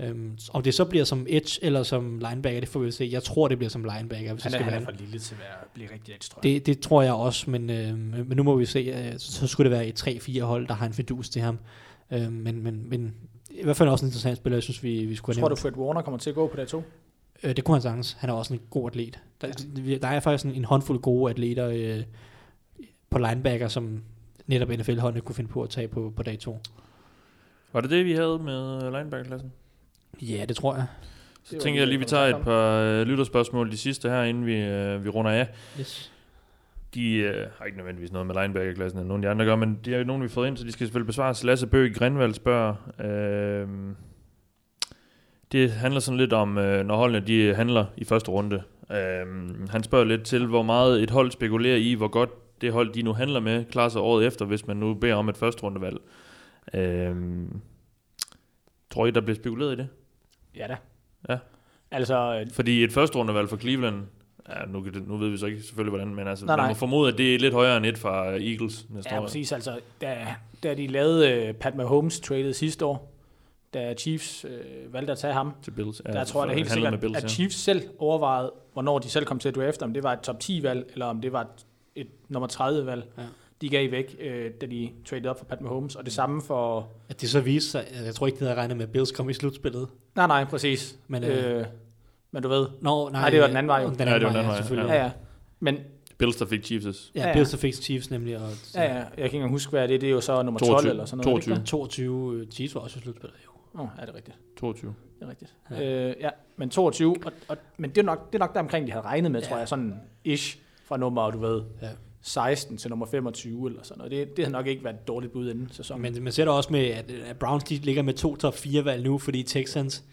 Øhm, om det så bliver som edge eller som linebacker, det får vi se. Jeg tror, det bliver som linebacker, hvis Han det er, skal han være er for lille til at blive rigtig edge, tror jeg. det, det tror jeg også, men, øh, men nu må vi se. Øh, så skulle det være et 3-4 hold, der har en fidus til ham. Øh, men, men, men i hvert fald også en interessant spiller, jeg synes, vi, vi skulle have Tror du, nævnt. Fred Warner kommer til at gå på dag to? Øh, det kunne han sagtens. Han er også en god atlet. Der, der er faktisk en, en håndfuld gode atleter øh, på linebacker, som netop NFL-holdene kunne finde på at tage på, på dag to. Var det det, vi havde med øh, linebacker-klassen? Ja, det tror jeg. Så var tænker jeg lige, vi det, tager et par øh, lytterspørgsmål, de sidste her, inden vi, øh, vi runder af. Yes. De øh, har ikke nødvendigvis noget med linebacker-klassen, eller nogen af de andre gør, men de er jo nogen, vi har fået ind, så de skal selvfølgelig besvares. Lasse Bøg Grenvald spørger, øh, det handler sådan lidt om, øh, når holdene de handler i første runde. Øh, han spørger lidt til, hvor meget et hold spekulerer i, hvor godt det hold, de nu handler med, klarer sig året efter, hvis man nu beder om et første rundevalg. Øh, tror I, der bliver spekuleret i det? Ja da. Ja. Altså, øh, Fordi et første rundevalg for Cleveland, ja, nu, nu ved vi så ikke selvfølgelig, hvordan, men altså, Nej, man nej. må formode, at det er lidt højere end et fra Eagles næste ja, år. præcis. Altså, da, da de lavede uh, Pat Mahomes traded sidste år, da Chiefs øh, valgte at tage ham, Til Bills. Ja, der tror jeg da helt sikkert, Bills, at ja. Chiefs selv overvejede, hvornår de selv kom til at drafte, om det var et top 10-valg, eller om det var et, et nummer 30-valg, Ja. ja. de gav væk, øh, da de traded op for Pat Mahomes. Og det samme for... At det så viste sig, jeg tror ikke, det havde regnet med, at Bills kom i slutspillet. Nej, nej, præcis. Men, Men, øh, øh, men du ved... Nå, nej, Nej, det var den anden vej jo. Den Ja, anden det var den vej, anden ja, vej, selvfølgelig. Ja, ja. Men Bills, der fik Chiefs. Ja, Ja, ja. Bills og fik Chiefs nemlig. Og, ja, ja, jeg kan ikke engang huske, hvad det er. Det er jo så nummer 12 22. eller sådan noget. er det 22. ikke 22 øh, Chiefs var også i slutspillet, jo. det? Åh, oh, ja, det er rigtigt. 22. Det er rigtigt. Ja. Ja, øh, ja men 22. Og, og, men det er nok, det er nok der omkring, de havde regnet med, Ja. ja. tror jeg, sådan ish fra nummer, du ved, Ja. 16 til nummer 25 eller sådan noget. Det, det havde nok ikke været et dårligt bud inden sæsonen. Men man ser da også med, at, at Browns de ligger med to top 4 valg nu, fordi Texans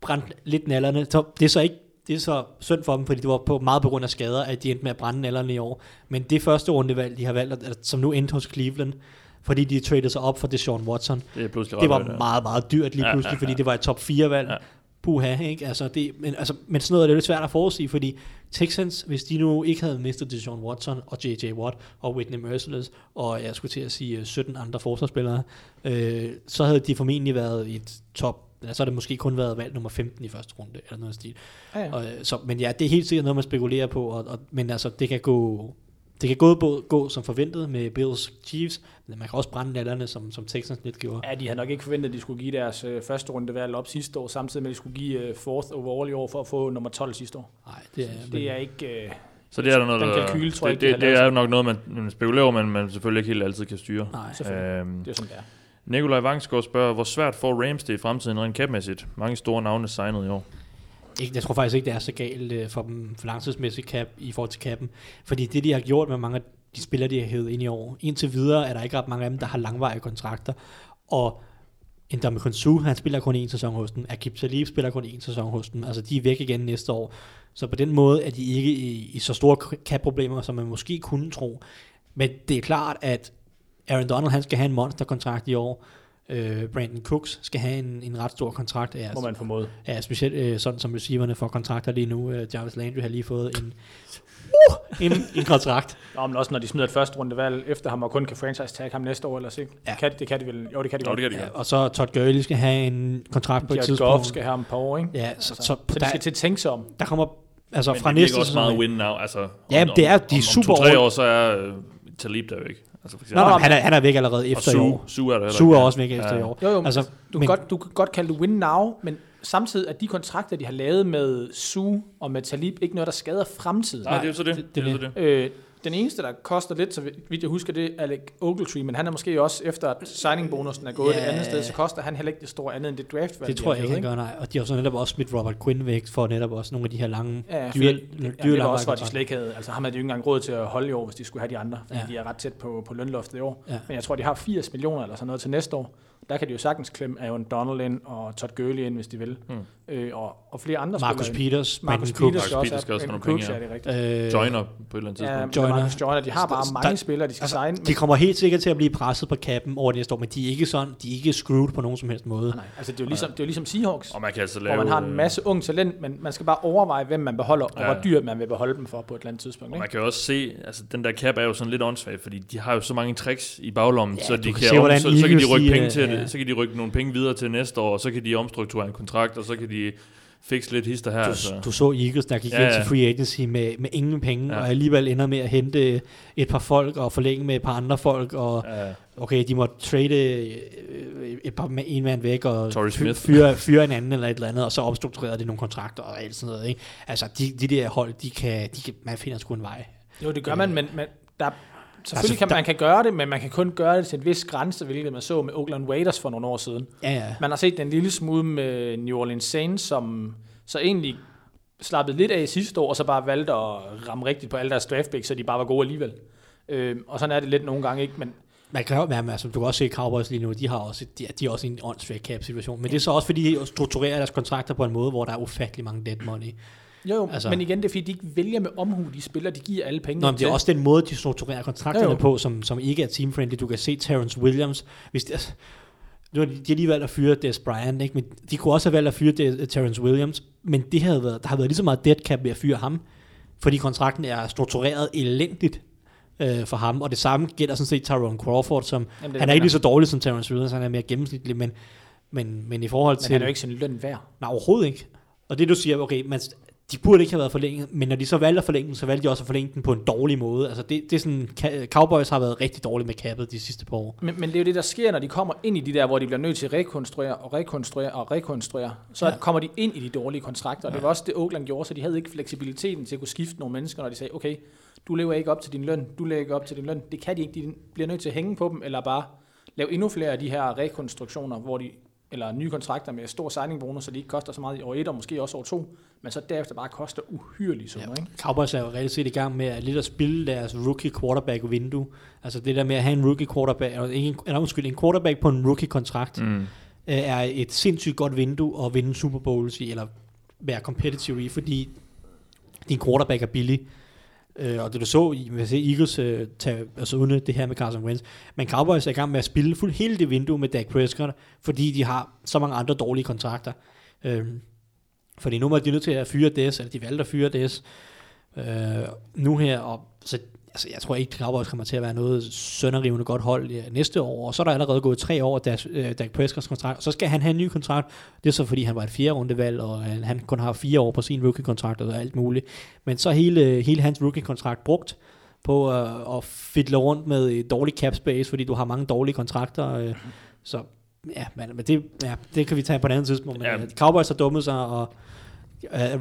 brændte lidt nallerne. Så det er så ikke det er så synd for dem, fordi det var på meget på grund af skader, at de endte med at brænde nallerne i år. Men det første rundevalg, de har valgt, som nu endte hos Cleveland, fordi de traded sig op for Deshaun Watson, Det er pludselig det var ja. meget, meget dyrt lige Ja, pludselig, ja, fordi ja. det var et top 4 valg. Ja. Puha, ikke? Altså, det, men, altså, men sådan noget er det lidt svært at forudsige, fordi Texans, hvis de nu ikke havde mistet Deshaun Watson og J.J. Watt og Whitney Merciless, og jeg skulle til at sige øh, 17 andre forsvarsspillere, øh, så havde de formentlig været i et top, så har det måske kun været valgt nummer 15 i første runde, eller noget stil. ja, ja. Og, øh, så, men ja, det er helt sikkert noget, man spekulerer på, og, og, men altså, det kan gå... Det kan gå, gå, gå som forventet med Bills Chiefs, men man kan også brænde nallerne, som, som Texans lidt gjorde. Ja, de havde nok ikke forventet, at de skulle give deres øh, første runde valg op sidste år, samtidig med, at de skulle give øh, fourth overall i år for at få nummer 12 sidste år. Nej, det er, Det er ikke... Øh, Så det er der noget, Den der, kalkyle tror jeg det, ikke, de det, det er jo nok noget, man, man spekulerer over, men man selvfølgelig ikke helt altid kan styre. Nej, selvfølgelig. Øhm, det er sådan, det er. Nikolaj Vangsgaard spørger, hvor svært får Rams det i fremtiden rent capmæssigt? Mange store navne signet i år. Ikke, jeg tror faktisk ikke, det er så galt øh, for dem for langtidsmæssigt cap, i forhold til kappen. Fordi det, de har gjort med mange de spiller, de har hævet ind i år. Indtil videre er der ikke ret mange af dem, der har langvarige kontrakter. Og en Konsu, han spiller kun en sæson hos dem. Akib Talib spiller kun en sæson hos dem. Altså, de er væk igen næste år. Så på den måde er de ikke i, i så store cap-problemer, som man måske kunne tro. Men det er klart, at Aaron Donald, han skal have en monsterkontrakt i år. Øh, Brandon Cooks skal have en, en ret stor kontrakt. Ja, Må man formode. Ja, specielt øh, sådan som receiverne får kontrakter lige nu. Øh, Jarvis Landry har lige fået en, uh, en, en kontrakt. Nå, men også når de smider et første rundevalg efter ham, og kun kan franchise tag ham næste år, eller ikke? Ja. Kan, det kan de vel? Jo, det kan de godt. det kan de Ja, og så Todd Gurley skal have en kontrakt på et tidspunkt. Goff skal have ham på år, ikke? Ja, så, Altså, så, så, så de der, skal til at tænke sig om. der kommer altså Men fra det næste også meget win now. Altså, Ja, om, det er- de er om, super Om to-tre år, så er øh, Talib der jo ikke. Altså, for eksempel. nå, han, er, han er væk allerede og efter i Su, år. Su er der heller Su er også væk efter i år. Jo, jo, altså, altså, du, men- kan godt, du kan godt kalde det win now, men samtidig er de kontrakter, de har lavet med Su og med Talib, ikke noget, der skader fremtiden. Nej, det er så det. det- det, det jo så det. Øh, den eneste, der koster lidt, så vidt jeg husker, det er Alec Ogletree, men han er måske også, efter at signing-bonusen er gået Ja. et andet sted, så koster han heller ikke det store andet end det draft det tror jeg ikke, han gør, nej. Og de har så netop også smidt Robert Quinn væk for netop også nogle af de her lange Ja, dyre, dyre, ja, dyre det var også for, at de slet ikke havde, altså ham havde de jo ikke engang råd til at holde i år, hvis de skulle have de andre, fordi Ja. ja. de er ret tæt på, på lønloftet i år. Ja. Men jeg tror, de har 80 millioner eller sådan noget til næste år. Der kan de jo sagtens klemme Aaron Donald ind og Todd Gurley ind, hvis de vil. Hmm. Øh, og, og flere andre Marcus spillere. Peters, Marcus Peters Marcus også Peters skal have også have nogle penge, ja, det rigtigt. Øh, Joiner på et eller andet Ja, tidspunkt. Joyner. Marcus Joyner, de har bare Der- mange spillere, de skal signe. Altså, De kommer helt sikkert til at blive presset på kappen over det næste år, men de er ikke sådan, de er ikke screwed på nogen som helst måde. Nej, altså det er jo ligesom, det er jo ligesom Seahawks, Og man kan altså hvor lave... man har en masse ung talent, men man skal bare overveje, hvem man beholder, og Ja. hvor dyrt man vil beholde dem for på et eller andet tidspunkt. Og Ikke? man kan jo også se, altså den der cap er jo sådan lidt åndssvagt, fordi de har jo så mange tricks i baglommen, Ja, så de kan kan, se, om, så, så kan de rykke penge øh, til ja. så kan de rykke nogle penge videre til næste år, og så kan de omstrukturere en kontrakt, og så kan de fikse lidt hister her. Du, altså. du så Eagles, der gik Ja, ja, ind til free agency med, med ingen penge, Ja. og alligevel ender med at hente et par folk og forlænge med et par andre folk, og Ja, okay, de måtte trade øh, et par med en mand væk, og fyre, fyre en anden eller et eller andet, og så opstrukturerede de nogle kontrakter og alt sådan noget. Ikke? Altså, de, de der hold, de kan, de kan, man finder sgu en vej. Jo, det gør man, men, men der, selvfølgelig Altså, kan der- man kan gøre det, men man kan kun gøre det til en vis grænse, hvilket man så med Oakland Raiders for nogle år siden. Ja, ja. Man har set den lille smule med New Orleans Saints, som så egentlig slappede lidt af sidste år, og så bare valgte at ramme rigtigt på alle deres draft picks, så de bare var gode alligevel. Øh, og sådan er det lidt nogle gange, ikke? Men Man kan jo, men, altså, du kan også se Cowboys lige nu, de har også, de, de er også i en åndssvær cap situation. Men det er så også, fordi de strukturerer deres kontrakter på en måde, hvor der er ufattelig mange dead money. Jo, jo Altså- men igen, det er fordi, de ikke vælger med omhu, de spiller, de giver alle penge Nå, men det er til. også den måde, de strukturerer kontrakterne Jo, jo. på, som, som ikke er team-friendly. Du kan se Terrence Williams. Hvis det, altså, nu har de, har lige valgt at fyre Des Bryant, ikke? men de kunne også have valgt at fyre Des, Terrence Williams, men det havde været, der har været lige så meget dead cap ved at fyre ham, fordi kontrakten er struktureret elendigt øh, for ham, og det samme gælder sådan set Tyrone Crawford, som Jamen, han er ikke lige så dårlig som Terrence Williams, han er mere gennemsnitlig, men, men, men i forhold men til... han er jo ikke sin løn værd. Nej, overhovedet ikke. Og det du siger, okay, man, de burde ikke have været forlænget, men når de så valgte at forlænge den, så valgte de også at forlænge den på en dårlig måde. Altså det, det er sådan, Cowboys har været rigtig dårlige med kappet de sidste par år. Men, men det er jo det, der sker, når de kommer ind i de der, hvor de bliver nødt til at rekonstruere og rekonstruere og rekonstruere. Så Ja. ja. kommer de ind i de dårlige kontrakter. Og det var også det, Oakland gjorde, så de havde ikke fleksibiliteten til at kunne skifte nogle mennesker, når de sagde, okay, du lever ikke op til din løn, du lever ikke op til din løn. Det kan de ikke. De bliver nødt til at hænge på dem, eller bare lave endnu flere af de her rekonstruktioner, hvor de eller nye kontrakter med stor signing bonus, så de ikke koster så meget i år 1 og måske også år 2, men så derefter bare koster uhyrlige summer. Ja. Ikke? Cowboys er jo reelt set i gang med at lidt at spille deres rookie quarterback vindue. Altså det der med at have en rookie quarterback, eller, ikke en, eller undskyld, en quarterback på en rookie kontrakt, mm. øh, er et sindssygt godt vindue at vinde Super Bowls i, eller være competitive i, fordi din quarterback er billig. Øh, og det du så, i- man se Eagles øh, tage, altså uden det her med Carson Wentz, men Cowboys er i gang med at spille fuld hele det vindue med Dak Prescott, fordi de har så mange andre dårlige kontrakter. Øh, fordi nu var de nødt til at fyre Des, eller de valgte at fyre Des øh, nu her, og så altså, jeg tror ikke, at Cowboys kommer til at være noget sønderrivende godt hold ja, næste år, og så er der allerede gået tre år af øh, Dak Prescott's kontrakt, og så skal han have en ny kontrakt. Det er så fordi, han var et fjerde rundevalg, og han, han kun har fire år på sin rookie-kontrakt og alt muligt. Men så hele, hele hans rookie-kontrakt brugt på øh, at fiddle rundt med et dårligt cap space, fordi du har mange dårlige kontrakter. Øh, så ja, men, men det, ja, det kan vi tage på et andet tidspunkt. Men, Ja. ja. Cowboys har dummet sig, og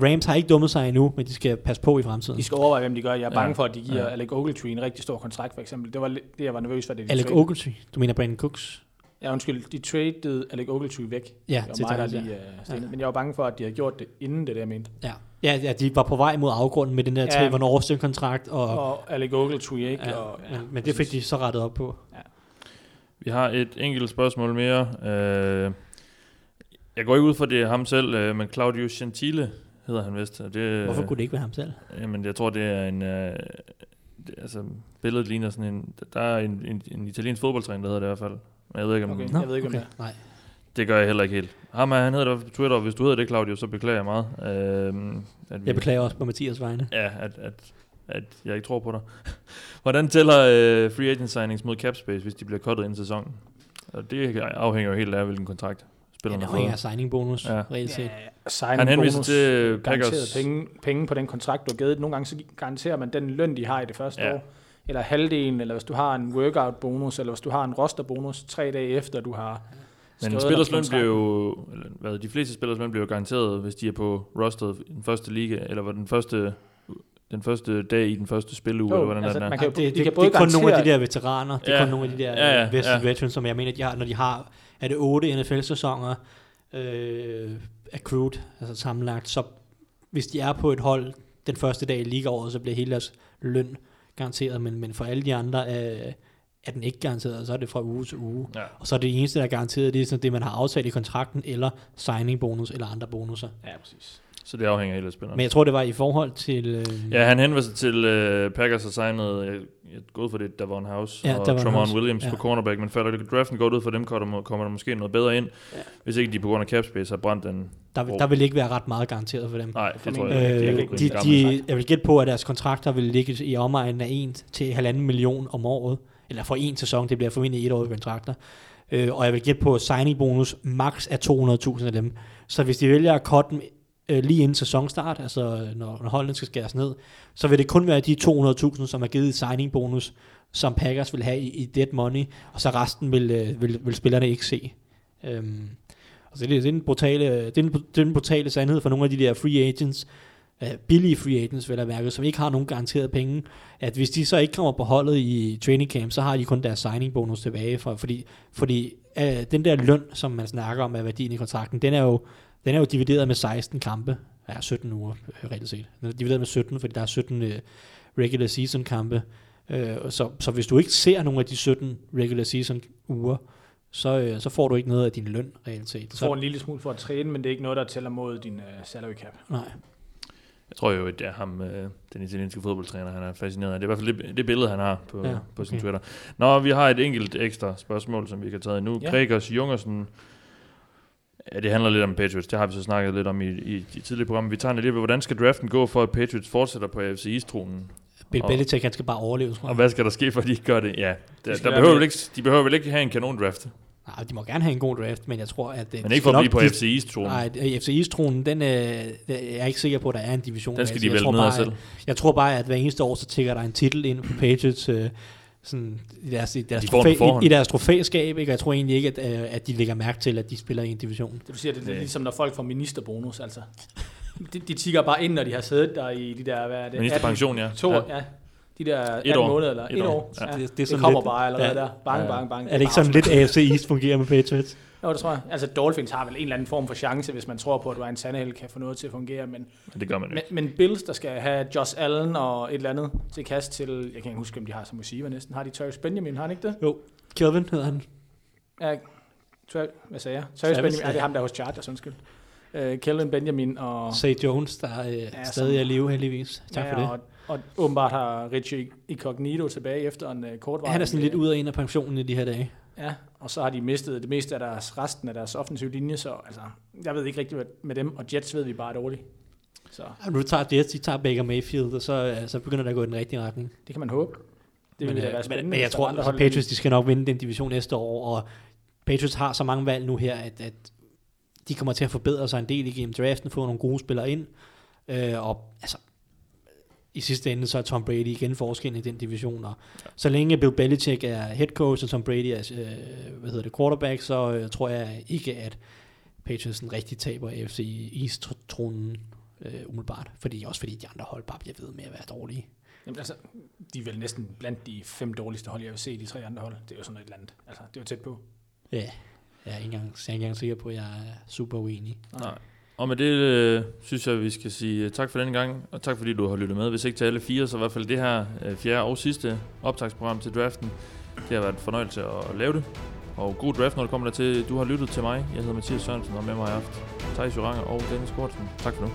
Rams har ikke dummet sig endnu, men de skal passe på i fremtiden. De skal overveje, hvem de gør. Jeg er bange Ja. for, at de giver Ja. ja. Alec Ogletree en rigtig stor kontrakt, for eksempel. Det var det, jeg var nervøs for, det de Alec tradede. Ogletree, du mener Brandon Cooks? Ja, undskyld, de traded Alec Ogletree væk. Ja, det var til mig, der lige ja. ja. Men jeg var bange for, at de havde gjort det inden det der, jeg mente. Ja. Ja, ja, de var på vej mod afgrunden med den der Ja. Trevor Norsten-kontrakt, og, og Og Alec Ogletree, ikke? ja, og, men, men det fik de så rettet op på. Vi har et enkelt spørgsmål mere. Øh, jeg går ikke ud for, det er ham selv, øh, men Claudio Gentile hedder han vist. og Det, Hvorfor kunne det ikke være ham selv? Jamen, jeg tror, det er en... Øh, det, altså, billedet ligner sådan en... Der er en, en, en italiensk fodboldtræner, der hedder det i hvert fald. Men jeg ved ikke, om... Okay. Okay. Jeg ved ikke, om okay. det Nej. Det gør jeg heller ikke helt. Ham, er- han hedder det på Twitter, og hvis du hedder det, Claudio, så beklager jeg meget. Øh, at vi- Jeg beklager også på Mathias vegne. Ja, at, at, at jeg ikke tror på dig. Hvordan tæller øh, free agent signings mod cap space, hvis de bliver ind i sæsonen? Og det afhænger jo helt af, hvilken kontrakt Ja, spillerne det fået. signing bonus, Ja. reelt set. Ja, signing Han henviser bonus, til Packers. garanteret penge, penge på den kontrakt, du har givet. Nogle gange så garanterer man den løn, de har i det første Ja. år. Eller halvdelen, eller hvis du har en workout bonus, eller hvis du har en roster bonus tre dage efter, du har Men spillers løn bliver jo, eller hvad, de fleste spillers løn bliver jo garanteret, hvis de er på rosteret i den første liga, eller var den første, den første dag i den første spilleuge, Jo, eller hvordan altså, er den man er. kan jo- det, de kan det, både det er kun nogle af de der veteraner, det er Ja. kun nogle af de der Ja, ja, ja, vested ja. veterans, som jeg mener, de har, når de har, er det otte NFL-sæsoner øh, accrued, altså sammenlagt, så hvis de er på et hold den første dag i ligaåret, så bliver hele deres løn garanteret, men, men for alle de andre er, er den ikke garanteret, så er det fra uge til uge. Ja. Og så er det eneste, der er garanteret, det er sådan det, man har aftalt i kontrakten, eller signing bonus, eller andre bonusser. Ja, præcis. Så det afhænger helt af spilleren. Men jeg tror, det var i forhold til... Øh, Ja, han henvender sig til uh, Packers og signede, jeg, jeg gået for det, Davon House Ja, og House, Williams ja. på cornerback, men falder draften godt ud for dem, kommer der, kommer der måske noget bedre ind, Ja. hvis ikke de på grund af cap space har brændt den. der, vil- der vil ikke være ret meget garanteret for dem. Nej, det tror jeg ikke. Øh, Det er ikke de, gammel. de, jeg vil gætte på, at deres kontrakter vil ligge i omegnen af 1 til 1,5 million om året. Eller for en sæson, det bliver formentlig et år kontrakter. Øh, og jeg vil gætte på, at signing bonus max er 200.000 af dem. Så hvis de vælger at cutte dem øh, lige inden sæsonstart, altså øh, når, når holdene skal skæres ned, så vil det kun være de 200.000, som er givet i signing bonus, som Packers vil have i, i dead money, og så resten vil, øh, vil, vil spillerne ikke se. Øhm, altså det, er- det, er den brutale, øh, det, er den, det er den brutale sandhed for nogle af de der free agents, øh, billige free agents, vel at mærke, som ikke har nogen garanteret penge, at hvis de så ikke kommer på holdet i training camp, så har de kun deres signing bonus tilbage, for, fordi, fordi øh, den der løn, som man snakker om, er værdien i kontrakten, den er jo, den er jo divideret med 16 kampe, ja, 17 uger, øh, reelt set. Den er divideret med 17, fordi der er 17 uh, regular season kampe, uh, så, så hvis du ikke ser nogle af de 17 regular season uger, så, øh, så får du ikke noget af din løn, reelt set. Du Så, får en lille smule for at træne, men det er ikke noget, der tæller mod din uh, salary cap. nej. Jeg tror jo, at det er ham, øh, den italienske fodboldtræner, han er fascineret af. Det er i hvert fald det, det billede, han har på, Ja, på sin okay. Twitter. Nå, vi har et enkelt ekstra spørgsmål, som vi kan tage nu. Ja. Ja. Gregers Jungersen, ja, det handler lidt om Patriots. Det har vi så snakket lidt om i, i de tidligere programmer. Vi tager lige ved, hvordan skal draften gå, for at Patriots fortsætter på AFC East-tronen? Bill Og- Belichick, han skal bare overleve, tror Og jeg. hvad skal der ske, for at de ikke gør det? Ja, der, skal der behøver vel ikke, de behøver vel ikke have en kanon-draft, Nej, de må gerne have en god draft, men jeg tror, at... øh, men de ikke for at blive på de- AFC East-tronen. Nej, FC East-tronen, den, øh, jeg er ikke sikker på, at der er en division. Den skal Altså, de vælge ned bare, selv. at- Jeg tror bare, at hver eneste år, så tigger der en titel ind på Patriots, øh, sådan, i, deres, i, deres De trofæ, i, i deres trofæskab, ikke? og jeg tror egentlig ikke, at, øh, at de lægger mærke til, at de spiller i en division. Det vil sige, at det er Nej. ligesom når folk får ministerbonus, altså. De, de tigger bare ind, når de har siddet der i de der, hvad er det? Ministerpension, ja. 18, to, Ja. ja. De der 18 år. måneder, eller Et et, år. år. Ja. Ja. Det- Det, det er det, kommer lidt- bare allerede ja. der. Bang, bang, bang. Er det ikke sådan lidt AFC East fungerer med Patriots? Jo, det tror jeg. Altså Dolphins har vel en eller anden form for chance, hvis man tror på, at Ryan Tannehill kan få noget til at fungere, men, Men det gør man men, ikke. men Bills, der skal have Josh Allen og et eller andet til kast til, jeg kan ikke huske, om de har som receiver næsten. Har de Travis Benjamin, har han ikke det? Jo, Kelvin hedder han. Ja, Travis, hvad sagde jeg? Travis Benjamin, ja, ja. det er ham, der er hos Chargers, undskyld. Uh, Kellen Benjamin og... Say Jones, der er øh, som- stadig er i live heldigvis. Tak for det. Og, og åbenbart har Richie Incognito tilbage efter en uh, kort Han er sådan lidt ud og ind af pensionen i de her dage. Ja, og så har de mistet det meste af deres, resten af deres offensive linje, så altså, jeg ved ikke rigtigt hvad med dem, og Jets ved vi bare er dårligt. Så Ja, Nu tager Jets, de tager Baker Mayfield, og så, øh, så begynder det at gå i den rigtige retning. det kan man håbe. Det vil men, da øh, være spændende. Men, men jeg tror, andre altså, Patriots de skal nok vinde den division næste år, og Patriots har så mange valg nu her, at, at de kommer til at forbedre sig en del igennem draften, få nogle gode spillere ind, øh, og altså, i sidste ende, så er Tom Brady igen forskellen i den division, og så længe Bill Belichick er head coach, og Tom Brady er øh, hvad hedder det, quarterback, så øh, tror jeg ikke, at Patriots rigtig taber AFC East-tronen øh, umiddelbart, fordi også fordi de andre hold bare bliver ved med at være dårlige. Jamen, altså, de er vel næsten blandt de fem dårligste hold, jeg vil se, de tre andre hold. Det er jo sådan et eller andet. Altså, det er jo tæt på. Ja, jeg er ikke engang, jeg er ikke engang sikker på, at jeg er super uenig. Nej. Og med det øh, synes jeg, vi skal sige øh, tak for denne gang, og tak fordi du har lyttet med. Hvis ikke til alle fire, så i hvert fald det her øh, fjerde og sidste optagsprogram til draften. Det har været en fornøjelse at lave det. Og god draft, når du kommer der til. Du har lyttet til mig. Jeg hedder Mathias Sørensen, og med mig har jeg Thijs Joranger og Dennis Kortsen. Tak for nu.